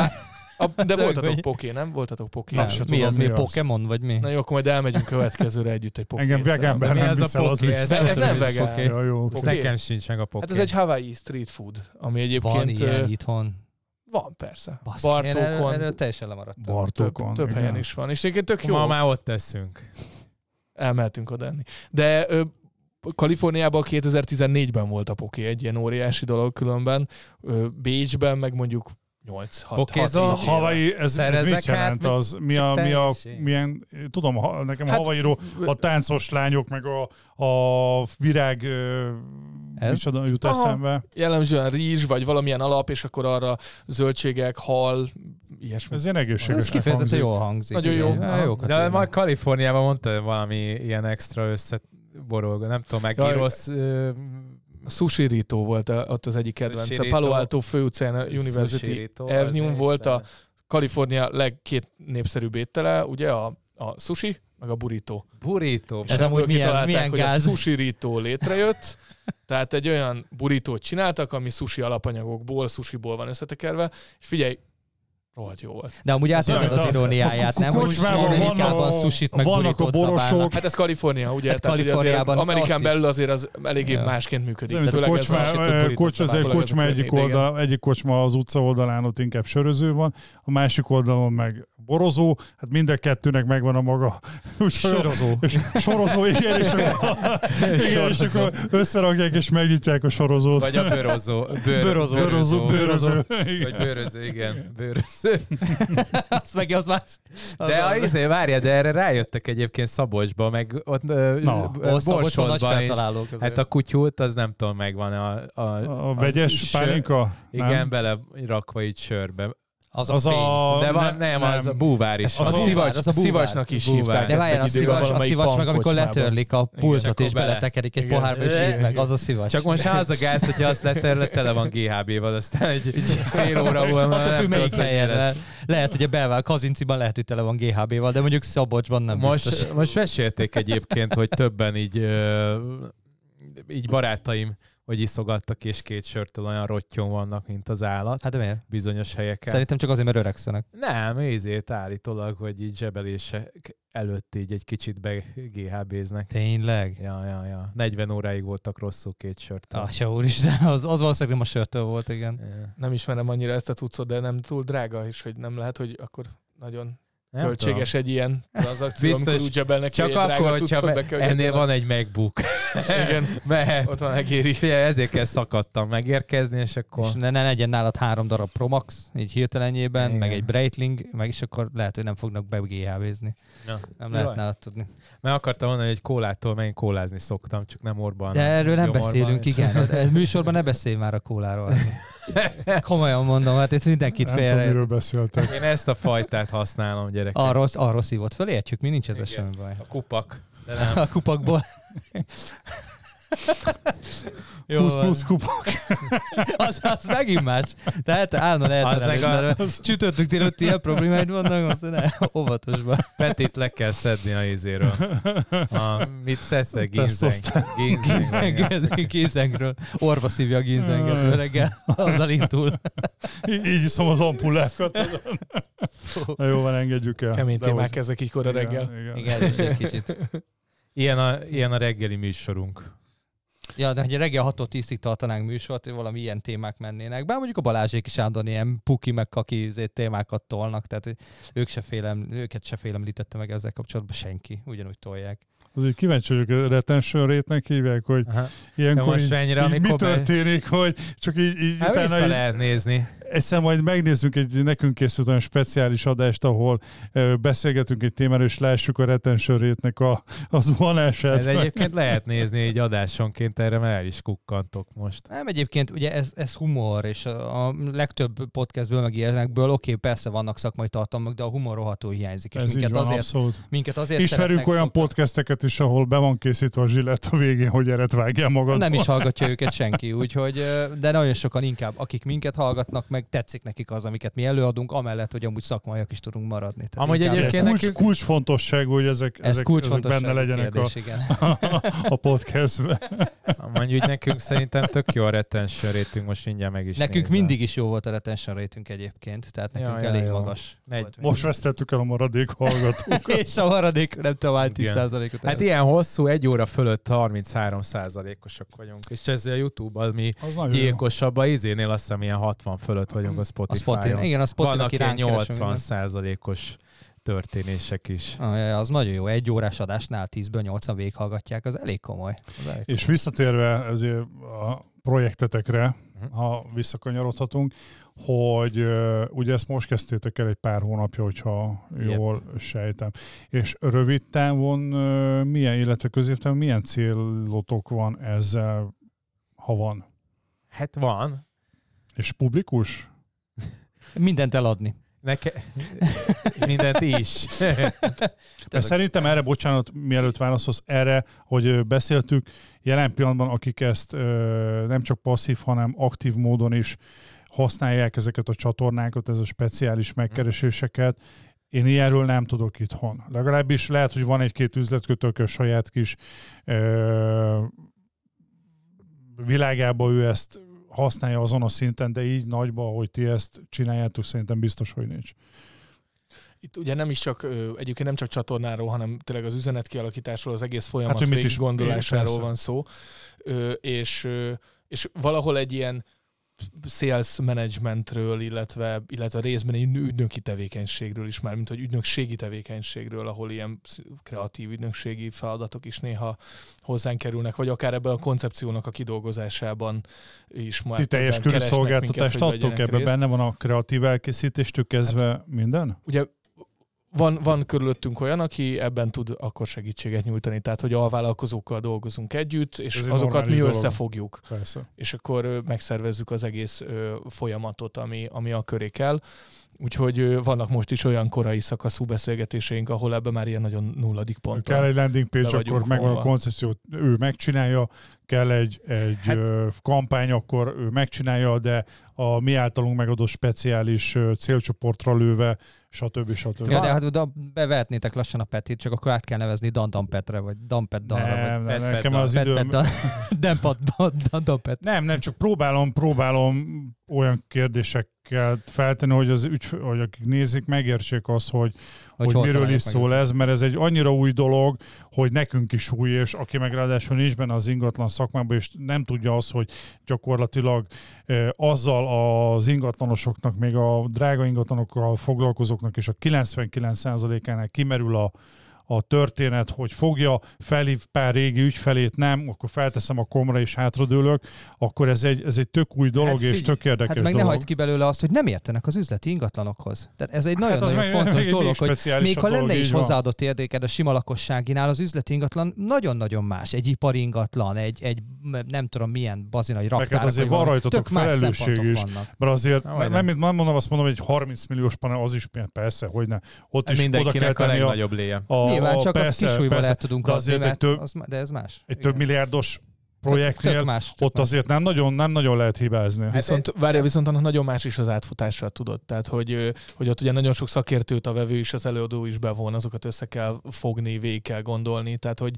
A, de Szög, voltatok hogy- poké, nem? Voltatok poké. Nem, nem, mi az, mi mi az. Pokémon, vagy mi? Na jó, akkor majd elmegyünk következőre együtt egy poké. Engem vegánben nem ez a viszel, az poké? Ez biztos. De ez nem Poké. vegán. Ja, jó. Ez nekem sincs meg a poké. Hát ez egy Hawaii street food, ami egyébként Van ilyen itthon. van persze. Baszki, én erről, Bartókon, erről teljesen lemaradtam. több, Bartókon. több igen. helyen is van. És egyébként tök jó, Ma már ott teszünk. elmehetünk oda enni. De ö, Kaliforniában 2014-ben volt a poké egy ilyen óriási dolog különben. Ö, Bécsben meg mondjuk 8 6 Pokézol? Ez a Hawaii, ez, ez mit jelent? át, Az, mi, a, mi a, milyen, tudom, ha, nekem Hát, hát, Hawaii-ról a táncos lányok, meg a, a virág, Ez? micsoda jut Aha. eszembe. jellemzően rizs, vagy valamilyen alap, és akkor arra zöldségek, hal, ilyesmi. Ez ilyen Ez egészséges. kifejezetten jól hangzik. Nagyon igen. jó. Ja, jókat De majd Kaliforniában mondta valami ilyen extra összeborolga, nem tudom, meg Jaj. gyrosz... Sushi Rito volt a- ott az egyik kedvenc. A Palo. Alto főutcán a Sushi University Avenue volt a. Kalifornia legkét népszerűbb étele, ugye a, a sushi, meg a burrito. Burrito. Ez És amúgy ebből milyen- kitalálták, milyen hogy gáz? a sushi rito létrejött, <laughs> tehát egy olyan burítót csináltak, ami sushi alapanyagokból, sushiból van összetekerve, és figyelj, rohadt jó volt. De amúgy átadod az mint a- iróniáját, nem? a Hogy Amerikában vannak- sushit meg vannak a borosok. Hát ez Kalifornia, ugye? Hát Tehát ugye azért Kaliforniában Amerikán belül azért az eléggé Ja. másként működik. Főleg ez kocsma, eh, kocs, az egy kocsma egyik, oldal, egyik kocsma az utca oldalán ott inkább söröző van, a másik oldalon meg borozó, hát mind a kettőnek megvan a maga Sorozó. sorozó, igen, és <laughs> igen, és akkor összerakják és megnyitják a sorozót. Vagy a bőrozó. Bőr, Bőrozó. Bőröző, bőröző. Vagy bőröző, igen. Bőröző. <laughs> Az meg az más. Az De a, az- izé, várja, de erre rájöttek egyébként Szabolcsba, meg ott Na, Borsodban is. Hát a kutyút, az nem tudom, megvan a... A, A vegyes sör- pálinka? Igen, Nem? bele rakva így sörbe. Az, Az a fény. a... De van, nem, az a búvár is. Az, Az a szivacs, az a a búvár. szivacsnak is Búvár. hívták. De várjál, a szivacs, a szivacs meg amikor letörlik a pultot és bele. beletekerik egy Igen. pohárba és így meg, az a szivacs. Csak most az a gáz, hogyha azt letörle, tele van GHB-val, aztán egy fél óra múlva már nem tudod. Lehet, hogy a belvál Kazinciban lehet, hogy tele van GHB-val, de mondjuk Szabolcsban nem biztos. Most, most mesélték egyébként, hogy többen így, így barátaim, hogy iszogattak, és két sörtől olyan rottyon vannak, mint az állat Hát de miért? bizonyos helyeken. Szerintem csak azért, mert öregszenek. Nem, ízét állítólag, hogy így zsebelések előtt így egy kicsit be GHB-znek. Tényleg? Ja, ja, ja. 40 óráig voltak rosszul két sörtől. Ah, se úristen, az, az valószínűleg a sörtől volt, igen. Ja. Nem ismerem annyira ezt a cuccot, de nem túl drága, és hogy nem lehet, hogy akkor nagyon Nem költséges egy ilyen tranzakció, Biztos, amikor úgy zsebelnek ki Csak akkor, hogyha cuccot, me- ennél van egy MacBook. <laughs> Igen, Mehet. ott van megéri. Figyelj, ezért kell szakadtam megérkezni, és akkor... És ne, ne legyen nálad három darab Promax, így hirtelenjében, Igen. meg egy Breitling, meg is akkor lehet, hogy nem fognak be GHB-zni. Ja. Nem lehet Jaj. nálad tudni. Mert akartam mondani, hogy kólától megint kólázni szoktam, csak nem orban. De erről nem beszélünk, igen. <laughs> De műsorban ne beszélj már a kóláról. Komolyan mondom, hát itt mindenkit Nem tudom, félre. miről beszéltek. Én ezt a fajtát használom, gyerekek. Arról, arról szívott föl, értjük, mi nincs Igen. semmi baj. A kupak. De <laughs> nem. A kupakból. <laughs> 20 van. plusz kupak. <laughs> az, az megint más. Tehát állna lehet Az meg a-. Csütörtök délután ilyen problémáid vannak, azt ne, óvatosban. Petit le kell szedni a izéről. A, mit szedsz te? Ginzeng. Ginzeng. Gézengről. <laughs> Orva szívja a gínzenget reggel. Azzal indul. Így, így iszom az ampullákat. Na jó van, engedjük el. Kemény De témák hogy- ezek így kora igen, reggel. Igen. Igen, is egy kicsit. Ilyen a, ilyen a reggeli műsorunk. Ja, de ha reggel 6 10-ig tartanánk műsort, valami ilyen témák mennének. Bár mondjuk a Balázsék is állandóan ilyen puki meg kaki izé témákat tolnak, tehát hogy ők se félem, őket se félemlítette meg ezzel kapcsolatban senki, ugyanúgy tolják. Azért kíváncsi vagyok, retention rate-nek hívják, hogy Aha. ilyenkor most így, így mi be- történik, hogy csak így, így Hát utána vissza így, lehet nézni. Egyszer majd megnézzünk egy nekünk készült olyan speciális adást, ahol beszélgetünk egy témáról, és lássuk a retention rate-nek a, a zuhanását. Ez egyébként lehet nézni egy adásonként, erre már el is kukkantok most. Nem, egyébként ugye ez, ez humor, és a, a legtöbb podcastből, meg ilyenekből, oké, persze vannak szakmai tartalmak, de a humor rohadtul hiányzik. És Ez így minket van, azért, abszolút. minket azért Ismerünk olyan szoktak- podcasteket is, ahol be van készítve a zsillett a végén, hogy eret vágjál magad. Nem is hallgatja őket senki, úgyhogy, de nagyon sokan inkább, akik minket hallgatnak, meg tetszik nekik az, amiket mi előadunk, amellett, hogy amúgy szakmaiak is tudunk maradni. Tehát Amúgy Ez egyébként ez, kulcs, nekünk- kulcsfontosságú, hogy ezek, ez ezek, ezek kulcsfontosságú benne legyenek a, kérdés, igen. <laughs> a podcastben. Mondjuk nekünk szerintem tök jó a retention rating, most mindjárt meg is Nekünk nézem. mindig is jó volt a retention rating egyébként, tehát Ja, nekünk ja, elég jó. magas. Megy. volt. Most vesztettük el a maradék hallgatókat. <laughs> és a maradék, nem Igen. 10%-ot. Hát ilyen hosszú, egy óra fölött 33 százalékosak vagyunk. És ez a YouTube, ami gyilkosabb, a izénél azt hiszem ilyen 60 fölött vagyunk a a Spotify-on. Spotify, igen, a Spotify, Vannak ilyen ránk keres, 80 százalékos történések is. Ah, az nagyon jó. Egy órás adásnál 10-ből 80 végighallgatják, az elég komoly. Az elég És visszatérve ezért a projektetekre, Mhm. ha visszakanyarodhatunk, hogy ugye ezt most kezdtétek el egy pár hónapja, hogyha jól sejtem. És rövid távon milyen, illetve középtávon milyen célotok van ezzel, ha van? Hát van. És publikus? Mindent eladni. Neke... <laughs> Mindent is. <laughs> Mert szerintem erre, bocsánat, mielőtt válaszolsz, erre, hogy beszéltük, jelen pillanatban, akik ezt ö, nem csak passzív, hanem aktív módon is használják ezeket a csatornákat, ez a speciális megkereséseket, én ilyenről nem tudok itthon. Legalábbis lehet, hogy van egy-két üzletkötők a saját kis ö, világában ő ezt használja azon a szinten, de így nagyba, hogy ti ezt csináljátok, szerintem biztos, hogy nincs. Itt ugye nem is csak, egyébként nem csak csatornáról, hanem tényleg az üzenet kialakításról, az egész folyamat Hát, mit is- gondolásáról van szó. Ö, És, és valahol egy ilyen sales managementről, illetve, illetve részben egy ügynöki tevékenységről is már, mint hogy ügynökségi tevékenységről, ahol ilyen kreatív ügynökségi feladatok is néha hozzánk kerülnek, vagy akár ebben a koncepciónak a kidolgozásában is már Ti teljes körű szolgáltatást adtok, ebben benne van a kreatív elkészítéstől kezdve hát, minden? ugye van, van körülöttünk olyan, aki ebben tud akkor segítséget nyújtani, tehát hogy alvállalkozókkal dolgozunk együtt, és Ez azokat mi dolog. összefogjuk, Persze. és akkor megszervezzük az egész folyamatot, ami, ami a köré kell. Úgyhogy vannak most is olyan korai szakaszú beszélgetéseink, ahol ebben már ilyen nagyon nulladik pont. Kell egy landing page, akkor megvan a koncepció, ő megcsinálja, kell egy, egy Hát- kampány, akkor ő megcsinálja, de a mi általunk megadott speciális célcsoportra lőve, stb. stb. Ja, de hát oda bevehetnétek lassan a Petit, csak akkor át kell nevezni Dandan Petre, vagy Danpet Danra, vagy nem, Pet- nem, Pet nekem Dan- <laughs> az időm... Pet. Nem, nem, csak próbálom, próbálom olyan kérdésekkel feltenni, hogy az ügyf, hogy akik nézik, megértsék azt, hogy, hogy, hol miről is szól ez, mert ez egy annyira új dolog, hogy nekünk is új, és aki meg ráadásul nincs benne az ingatlan szakmában, és nem tudja azt, hogy gyakorlatilag eh, azzal az ingatlanosoknak, még a drága ingatlanokkal foglalkozóknak és a 99%-ának kimerül a a történet, hogy fogja, felhív pár régi ügyfelét, nem, akkor felteszem a komra és hátradőlök, akkor ez egy, ez egy tök új dolog Hát és figyelj, tök érdekes Hát meg ne dolog. hagyd ki belőle azt, hogy nem értenek az üzleti ingatlanokhoz. Tehát ez egy Hát nagyon-nagyon meg- fontos meg egy dolog, még hogy még ha lenne is van. hozzáadott értéked a sima lakosságinál, az üzleti ingatlan nagyon-nagyon más. Egy ipari ingatlan, egy, egy nem tudom milyen bazinai raktárak. hát azért van rajtatok felelősség is. Vannak. Mert azért, nem, nem, mondom, azt mondom, hogy egy 30 milliós panel, az is persze, hogy ne. Ott is oda kell tenni a, legnagyobb léje. a, Nyilván csak persze, azt kisújba persze, lehet tudunk de adni, azért egy mert több- az, de ez más. egy Igen. több milliárdos projektnél, tök más, tök ott más. azért nem nagyon, nem nagyon lehet hibázni. Viszont, várja, viszont annak nagyon más is az átfutása, tudod. Tehát, hogy, hogy ott ugye nagyon sok szakértőt a vevő is, az előadó is bevon, azokat össze kell fogni, végig kell gondolni. Tehát, hogy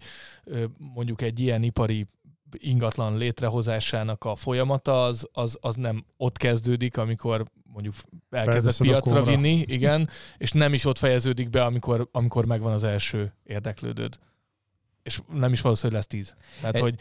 mondjuk egy ilyen ipari ingatlan létrehozásának a folyamata az, az, az nem ott kezdődik, amikor mondjuk elkezdett piacra vinni, igen, és nem is ott fejeződik be, amikor, amikor megvan az első érdeklődőd. És nem is valószínű, hogy lesz tíz. Tehát, Egy- hogy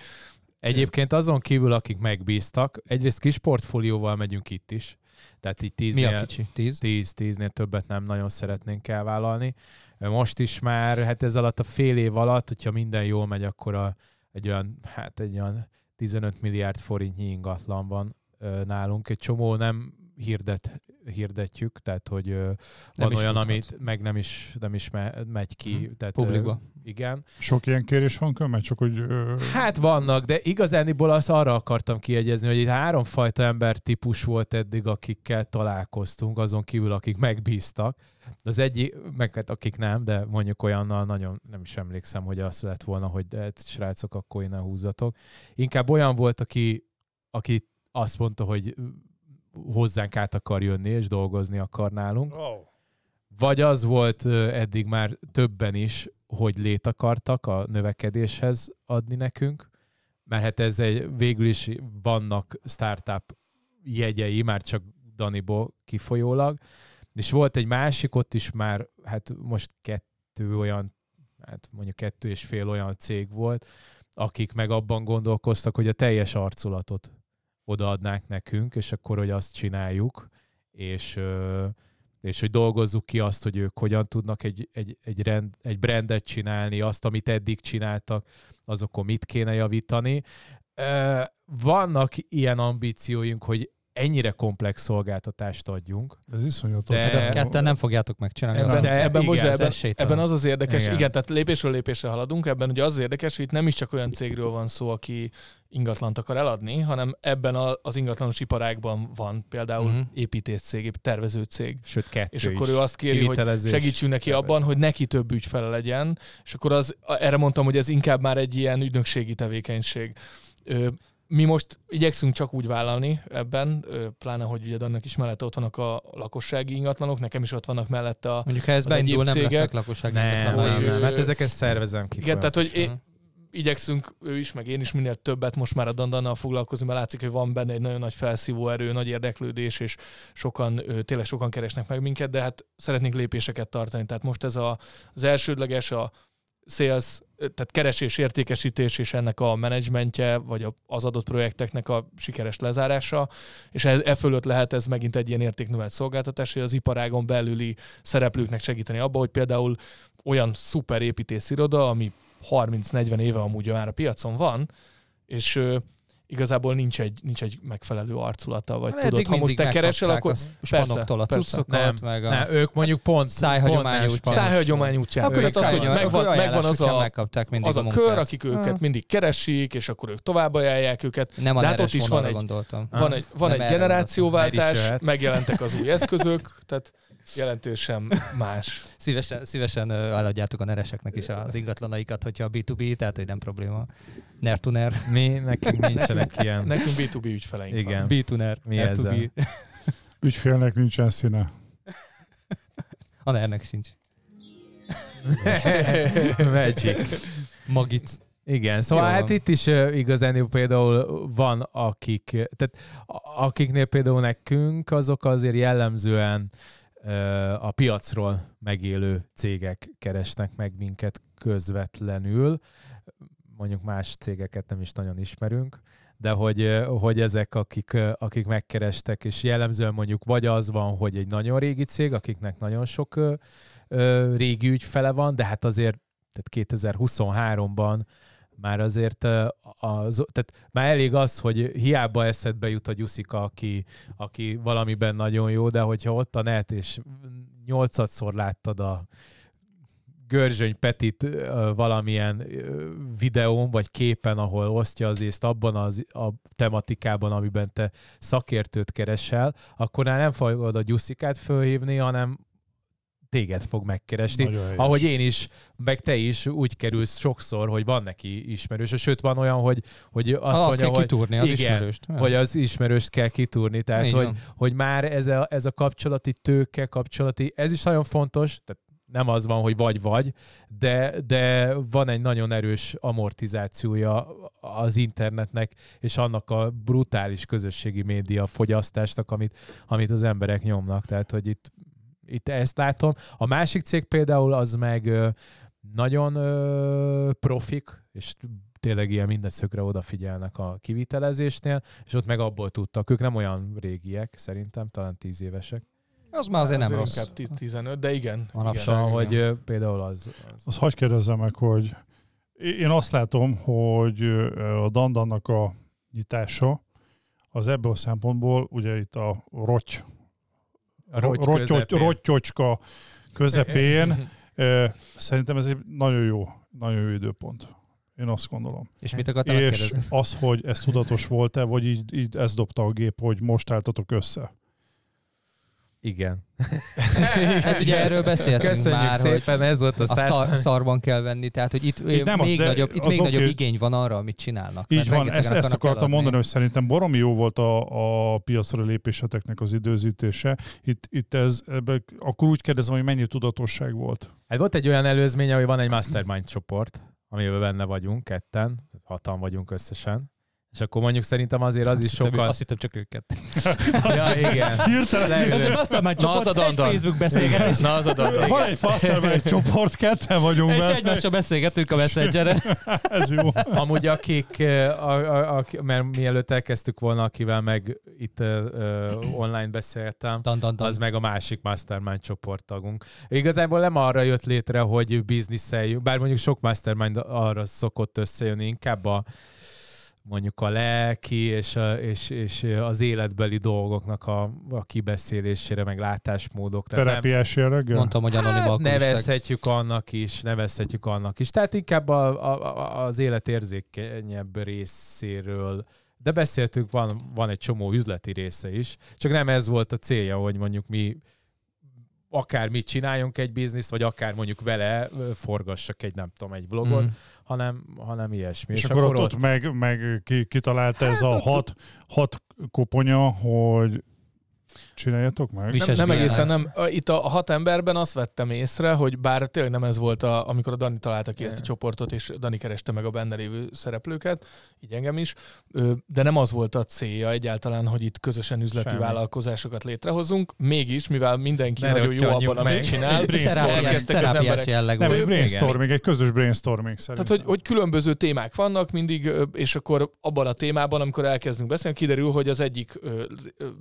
Egyébként azon kívül, akik megbíztak, egyrészt kis portfólióval megyünk itt is. Tehát így Mi a tíznél, kicsi? Tíz? tíz, tíznél többet nem nagyon szeretnénk elvállalni. Most is már, hát ez alatt a fél év alatt, hogyha minden jól megy, akkor a, egy olyan, hát egy olyan 15 milliárd forintnyi ingatlan van ö, nálunk. Egy csomó nem hirdet, hirdetjük, tehát hogy ö, van olyan, futhat. amit meg nem is, nem is me, megy ki. Mhm. Tehát, Publikba. igen. Sok ilyen kérés van kömmel, csak hogy... Ö, Hát vannak, de igazániból azt arra akartam kiegyezni, hogy itt háromfajta ember típus volt eddig, akikkel találkoztunk, azon kívül, akik megbíztak. Az egyik, meg hát akik nem, de mondjuk olyannal nagyon nem is emlékszem, hogy azt lett volna, hogy de hát, srácok, akkor innen húzatok. Inkább olyan volt, aki, aki azt mondta, hogy hozzánk át akar jönni, és dolgozni akar nálunk. oh. Vagy az volt eddig már többen is, hogy lét akartak a növekedéshez adni nekünk, mert hát ez egy, végül is vannak startup jegyei, már csak Daniból kifolyólag, és volt egy másik, ott is már, hát most kettő olyan, hát mondjuk kettő és fél olyan cég volt, akik meg abban gondolkoztak, hogy a teljes arculatot odaadnák nekünk, és akkor, hogy azt csináljuk, és és hogy dolgozzuk ki azt, hogy ők hogyan tudnak egy, egy, egy, rend, egy brandet csinálni, azt, amit eddig csináltak, azokon mit kéne javítani. Vannak ilyen ambícióink, hogy ennyire komplex szolgáltatást adjunk. Ez iszonyatos. De- De ezt ketten nem fogjátok megcsinálni. Ebben, de ebben, most, de igen, ebben, ebben az az érdekes, Igen. igen. igen, tehát lépésről lépésre haladunk, ebben ugye az az érdekes, hogy itt nem is csak olyan cégről van szó, aki ingatlant akar eladni, hanem ebben a, az ingatlanos iparágban van például Mhm. uh-huh. építészcég, tervező cég. Sőt, kettő És akkor is. ő azt kéri, hogy segítsünk neki tervező. abban, hogy neki több ügyfele legyen, és akkor az, erre mondtam, hogy ez inkább már egy ilyen ügynökségi tevékenység. Mi most igyekszünk csak úgy vállalni ebben, pláne, hogy ugye annak is mellette ott vannak a lakossági ingatlanok, nekem is ott vannak mellette a... Mondjuk ha ez beindul, nem cégek- lesznek lakossági Nem, ingatlanai. nem, nem, ö, hát ezeket szervezem ki. Igen, tehát hogy én, igyekszünk ő is, meg én is minél többet most már a Dandannal foglalkozni, mert látszik, hogy van benne egy nagyon nagy felszívó erő, nagy érdeklődés, és sokan, tényleg sokan keresnek meg minket, de hát szeretnénk lépéseket tartani. Tehát most ez a, az elsődleges a sales, tehát keresés, értékesítés és ennek a menedzsmentje, vagy az adott projekteknek a sikeres lezárása, és e, e fölött lehet ez megint egy ilyen értéknövelt szolgáltatás, hogy az iparágon belüli szereplőknek segíteni abba, hogy például olyan szuper építésziroda, ami 30-40 éve amúgy már a piacon van, és igazából nincs egy, nincs egy megfelelő arculata, vagy Hát tudod, ha most te keresel, akkor a spanoktól a persze. cuccokat, Nem, meg a... Ne, ők mondjuk pont Szájhagyomány pont más útján. panos- szájhagyomány útján. Akkor Tehát ők az, hogy megvan, megvan az a, megkapták mindig az a munkát. kör, akik őket Ah. mindig keresik, és akkor ők tovább ajánlják őket. Nem a De hát ott is van egy- gondoltam. Ah. Van egy, van Nem egy generációváltás, megjelentek az új eszközök, tehát jelentősen más. <laughs> Szívesen, szívesen eladjátok a nereseknek is az ingatlanaikat, hogyha a B2B, tehát hogy nem probléma. Ner to ner. Mi, nekünk nincsenek ilyen. Nekünk B2B ügyfeleink Igen. van. B to ner. Mi R to ezzel? B. Ügyfélnek nincsen színe. A nernek sincs. <laughs> Magic. Magic. Igen, szóval Jó hát itt is uh, igazán például van, akik, tehát akiknél például nekünk, azok azért jellemzően uh, a piacról megélő cégek keresnek meg minket közvetlenül. Mondjuk más cégeket nem is nagyon ismerünk, de hogy, hogy ezek, akik, akik megkerestek, és jellemzően mondjuk vagy az van, hogy egy nagyon régi cég, akiknek nagyon sok ö, ö, régi ügyfele van, de hát azért tehát 2023-ban már azért az, tehát már elég az, hogy hiába eszedbe jut a Gyuszika, aki, aki valamiben nagyon jó, de hogyha ott a net, és nyolcadszor láttad a Görzsöny Petit valamilyen videón vagy képen, ahol osztja az észt abban az, a tematikában, amiben te szakértőt keresel, akkor már nem fogod a Gyuszikát fölhívni, hanem téged fog megkeresni. Nagyon. Ahogy én is, meg te is úgy kerülsz sokszor, hogy van neki ismerős. Sőt, van olyan, hogy, hogy azt, Azt, azt mondja, kell hogy, kitúrni, az igen, ismerőst. hogy az ismerőst kell kitúrni. Tehát, Így hogy, van. hogy már ez a, ez a kapcsolati tőke, kapcsolati, ez is nagyon fontos, tehát nem az van, hogy vagy-vagy, de, de van egy nagyon erős amortizációja az internetnek, és annak a brutális közösségi média fogyasztásnak, amit, amit az emberek nyomnak. Tehát, hogy itt, itt ezt látom. A másik cég például az meg nagyon ö, profik, és tényleg ilyen minden szögre odafigyelnek a kivitelezésnél, és ott meg abból tudtak. Ők nem olyan régiek, szerintem, talán tíz évesek. Az már azért nem rossz. Inkább 10 15, de igen. Manapság. igen. Szóval, igen. hogy például az... az Azt hagyd kérdezzem meg, hogy én azt látom, hogy a Dandannak a nyitása az ebből a szempontból ugye itt a rotty, Közepén. rottyocska közepén <laughs> szerintem ez egy nagyon jó, nagyon jó időpont. Én azt gondolom. És mit akartál És megkérdezni? az, hogy ez tudatos volt-e, vagy így, így ezt dobta a gép, hogy most álltatok össze. Igen. <laughs> Hát ugye erről beszéltünk Köszönjük már, hogy szépen, ez volt a a szar, szarban kell venni, tehát hogy itt, Itt nem az, még, de nagyobb, itt az még oké. nagyobb igény van arra, amit csinálnak. Így van, ezt, ezt akartam eladni. mondani, hogy szerintem baromi jó volt a, a piacra lépéseteknek az időzítése. Itt, itt ez, ebbe, akkor úgy kérdezem, hogy mennyi tudatosság volt. Hát volt egy olyan előzménye, hogy van egy mastermind csoport, amiben benne vagyunk, ketten, hatan vagyunk összesen. És akkor mondjuk szerintem azért az is Azt hittem, sokkal... Azt hittem csak őket. <laughs> Ja, igen. Hirtelen Leülünk. aztán már Na, az a csoport, egy dandan. Facebook beszélgetés, Na, az a dolog. Van egy Fasterman csoport, ketten vagyunk és egymással beszélgetünk a Messengeren. <laughs> Ez jó. Amúgy akik, eh, a, a, a, mert mielőtt elkezdtük volna, akivel meg itt uh, online beszéltem, Dan, dan, dan. az meg a másik mastermind csoporttagunk. Igazából nem arra jött létre, hogy bizniszeljünk, bár mondjuk sok mastermind arra szokott összejönni, inkább a mondjuk a lelki és, a, és, és az életbeli dolgoknak a, a kibeszélésére, meg látásmódok. Terápiás jelleggel? Mondtam, hogy anonim Hát, nevezhetjük annak is, nevezhetjük annak is. Tehát inkább a, a, a- az élet érzékenyebb részéről. De beszéltünk, van, van egy csomó üzleti része is. Csak nem ez volt a célja, hogy mondjuk mi akár mit csináljunk egy bizniszt, vagy akár mondjuk vele forgassak egy, nem tudom, egy vlogot, Mm. Hanem, hanem ilyesmi. És, akkor ott, ott meg, meg ki, kitalálta ez Hát a hat, hat koponya, hogy csináljatok meg? Nem, nem egészen, nem. A- Itt a hat emberben azt vettem észre, hogy bár tényleg nem ez volt, a, amikor a Dani találta ki ezt a csoportot, és Dani kereste meg a benne lévő szereplőket, így engem is, de nem az volt a célja egyáltalán, hogy itt közösen üzleti Semmi. vállalkozásokat létrehozunk. Mégis, mivel mindenki Ne nagyon jó abban, amit csinál, elkezdtek az terápiás emberek jelleg Nem, egy brainstorming, egy közös brainstorming szerintem. Tehát, hogy, hogy különböző témák vannak mindig, és akkor abban a témában, amikor elkezdünk beszélni, kiderül, hogy az egyik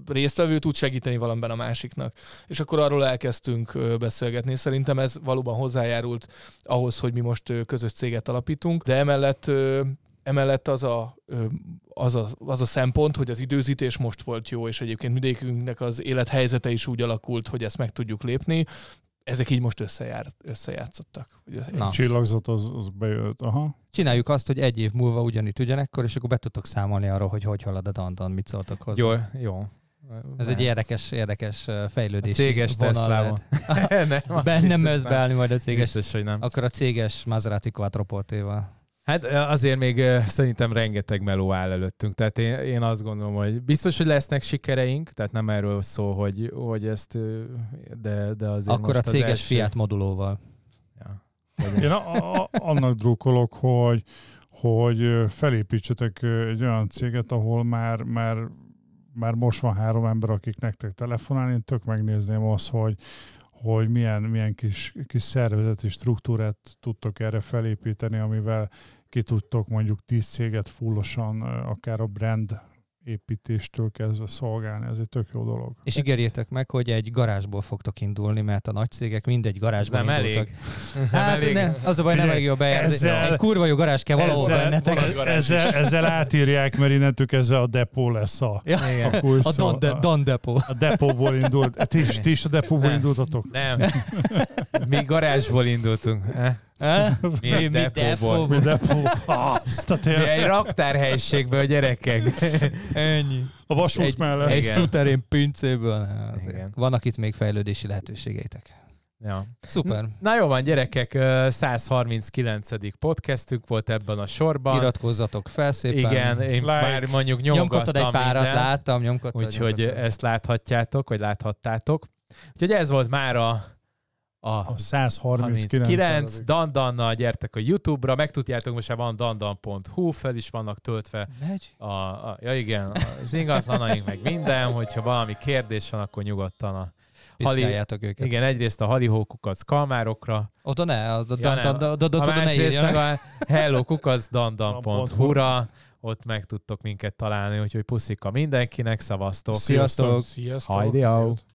résztvevő tud segíteni valamiben a másiknak. És akkor arról elkezdtünk beszélgetni. Szerintem ez valóban hozzájárult ahhoz, hogy mi most közös céget alapítunk, de emellett Emellett az a, az, a, az a szempont, hogy az időzítés most volt jó, és egyébként mindegyikünknek az élethelyzete is úgy alakult, hogy ezt meg tudjuk lépni. Ezek így most összejár, összejátszottak. Na. Csillagzat az, az bejött. Aha. Csináljuk azt, hogy egy év múlva ugyanitt ugyanekkor, és akkor be tudtok számolni arról, hogy hogy halad a dandan, mit szóltok hozzá. Jó, jó. Ez egy érdekes, érdekes ö, a fejlődési céges lehet. <laughs> <laughs> nem, az Bennem ez beállni majd a céges. Biztos, hogy nem. Akkor a céges Maserati Quattroportéval. Hát azért még szerintem rengeteg meló áll előttünk. Tehát én, én azt gondolom, hogy biztos, hogy lesznek sikereink, tehát nem erről szól, hogy, hogy ezt, de, de azért Akkor a most az céges első... Fiat modulóval. Ja. Én a, a, annak drukkolok, hogy, hogy felépítsetek egy olyan céget, ahol már, már, már most van három ember, akik nektek telefonálni, én tök megnézném azt, hogy, hogy milyen, milyen kis, kis szervezeti struktúrát tudtok erre felépíteni, amivel ki tudtok mondjuk tíz céget fullosan, akár a brand építéstől kezdve szolgálni. Ez egy tök jó dolog. És ígérjétek meg, hogy egy garázsból fogtok indulni, mert a nagy cégek mindegy garázsban nem indultak. elég. Hát elég. ne, az a baj, nem elég jó bejárazni. ezzel- Egy kurva jó garázs kell valahol ezzel, bennetek. ezzel, ezzel átírják, mert innentől kezdve a depó lesz a, Ja, a kulcs. a Don, de, Don Depot. A depóból indult. Ti is, ti is a depóból Nem. indultatok? Nem. <laughs> Mi garázsból indultunk. Eh? Eh? <laughs> Mi egy depóból. Mi depó? Azt a Mi tényleg. egy raktárhelyiségből, gyerekek. <laughs> Ennyi. A vasút egy, mellett. Egy Igen. szuterén pincéből. Igen. Vannak itt még fejlődési lehetőségeitek. Ja. Szuper. Na jó van, gyerekek, ö, 139. podcastünk volt ebben a sorban. Iratkozzatok fel szépen. Igen, én Like. már mondjuk Nyomkodtad egy párat, mindent, láttam, nyomkodtad. Úgyhogy nyomkodtad. ezt láthatjátok, vagy láthattátok. Úgyhogy ez volt már a, a A 139. 39 Dandannal, gyertek a YouTube-ra, megtudjátok, most már van dandan.hu, fel is vannak töltve Megy? a, a, ja igen, az ingatlanaink, meg minden, hogyha valami kérdés van, akkor nyugodtan a Hali, őket. igen, egyrészt a halihókukat kalmárokra, Oda ne, oda, Ja, oda, nem. oda, oda, a másrészt meg a hellokukacdandan.hu-ra, ott meg tudtok minket találni, úgyhogy puszika mindenkinek, szavaztok! Sziasztok! Sziasztok! Hajdi.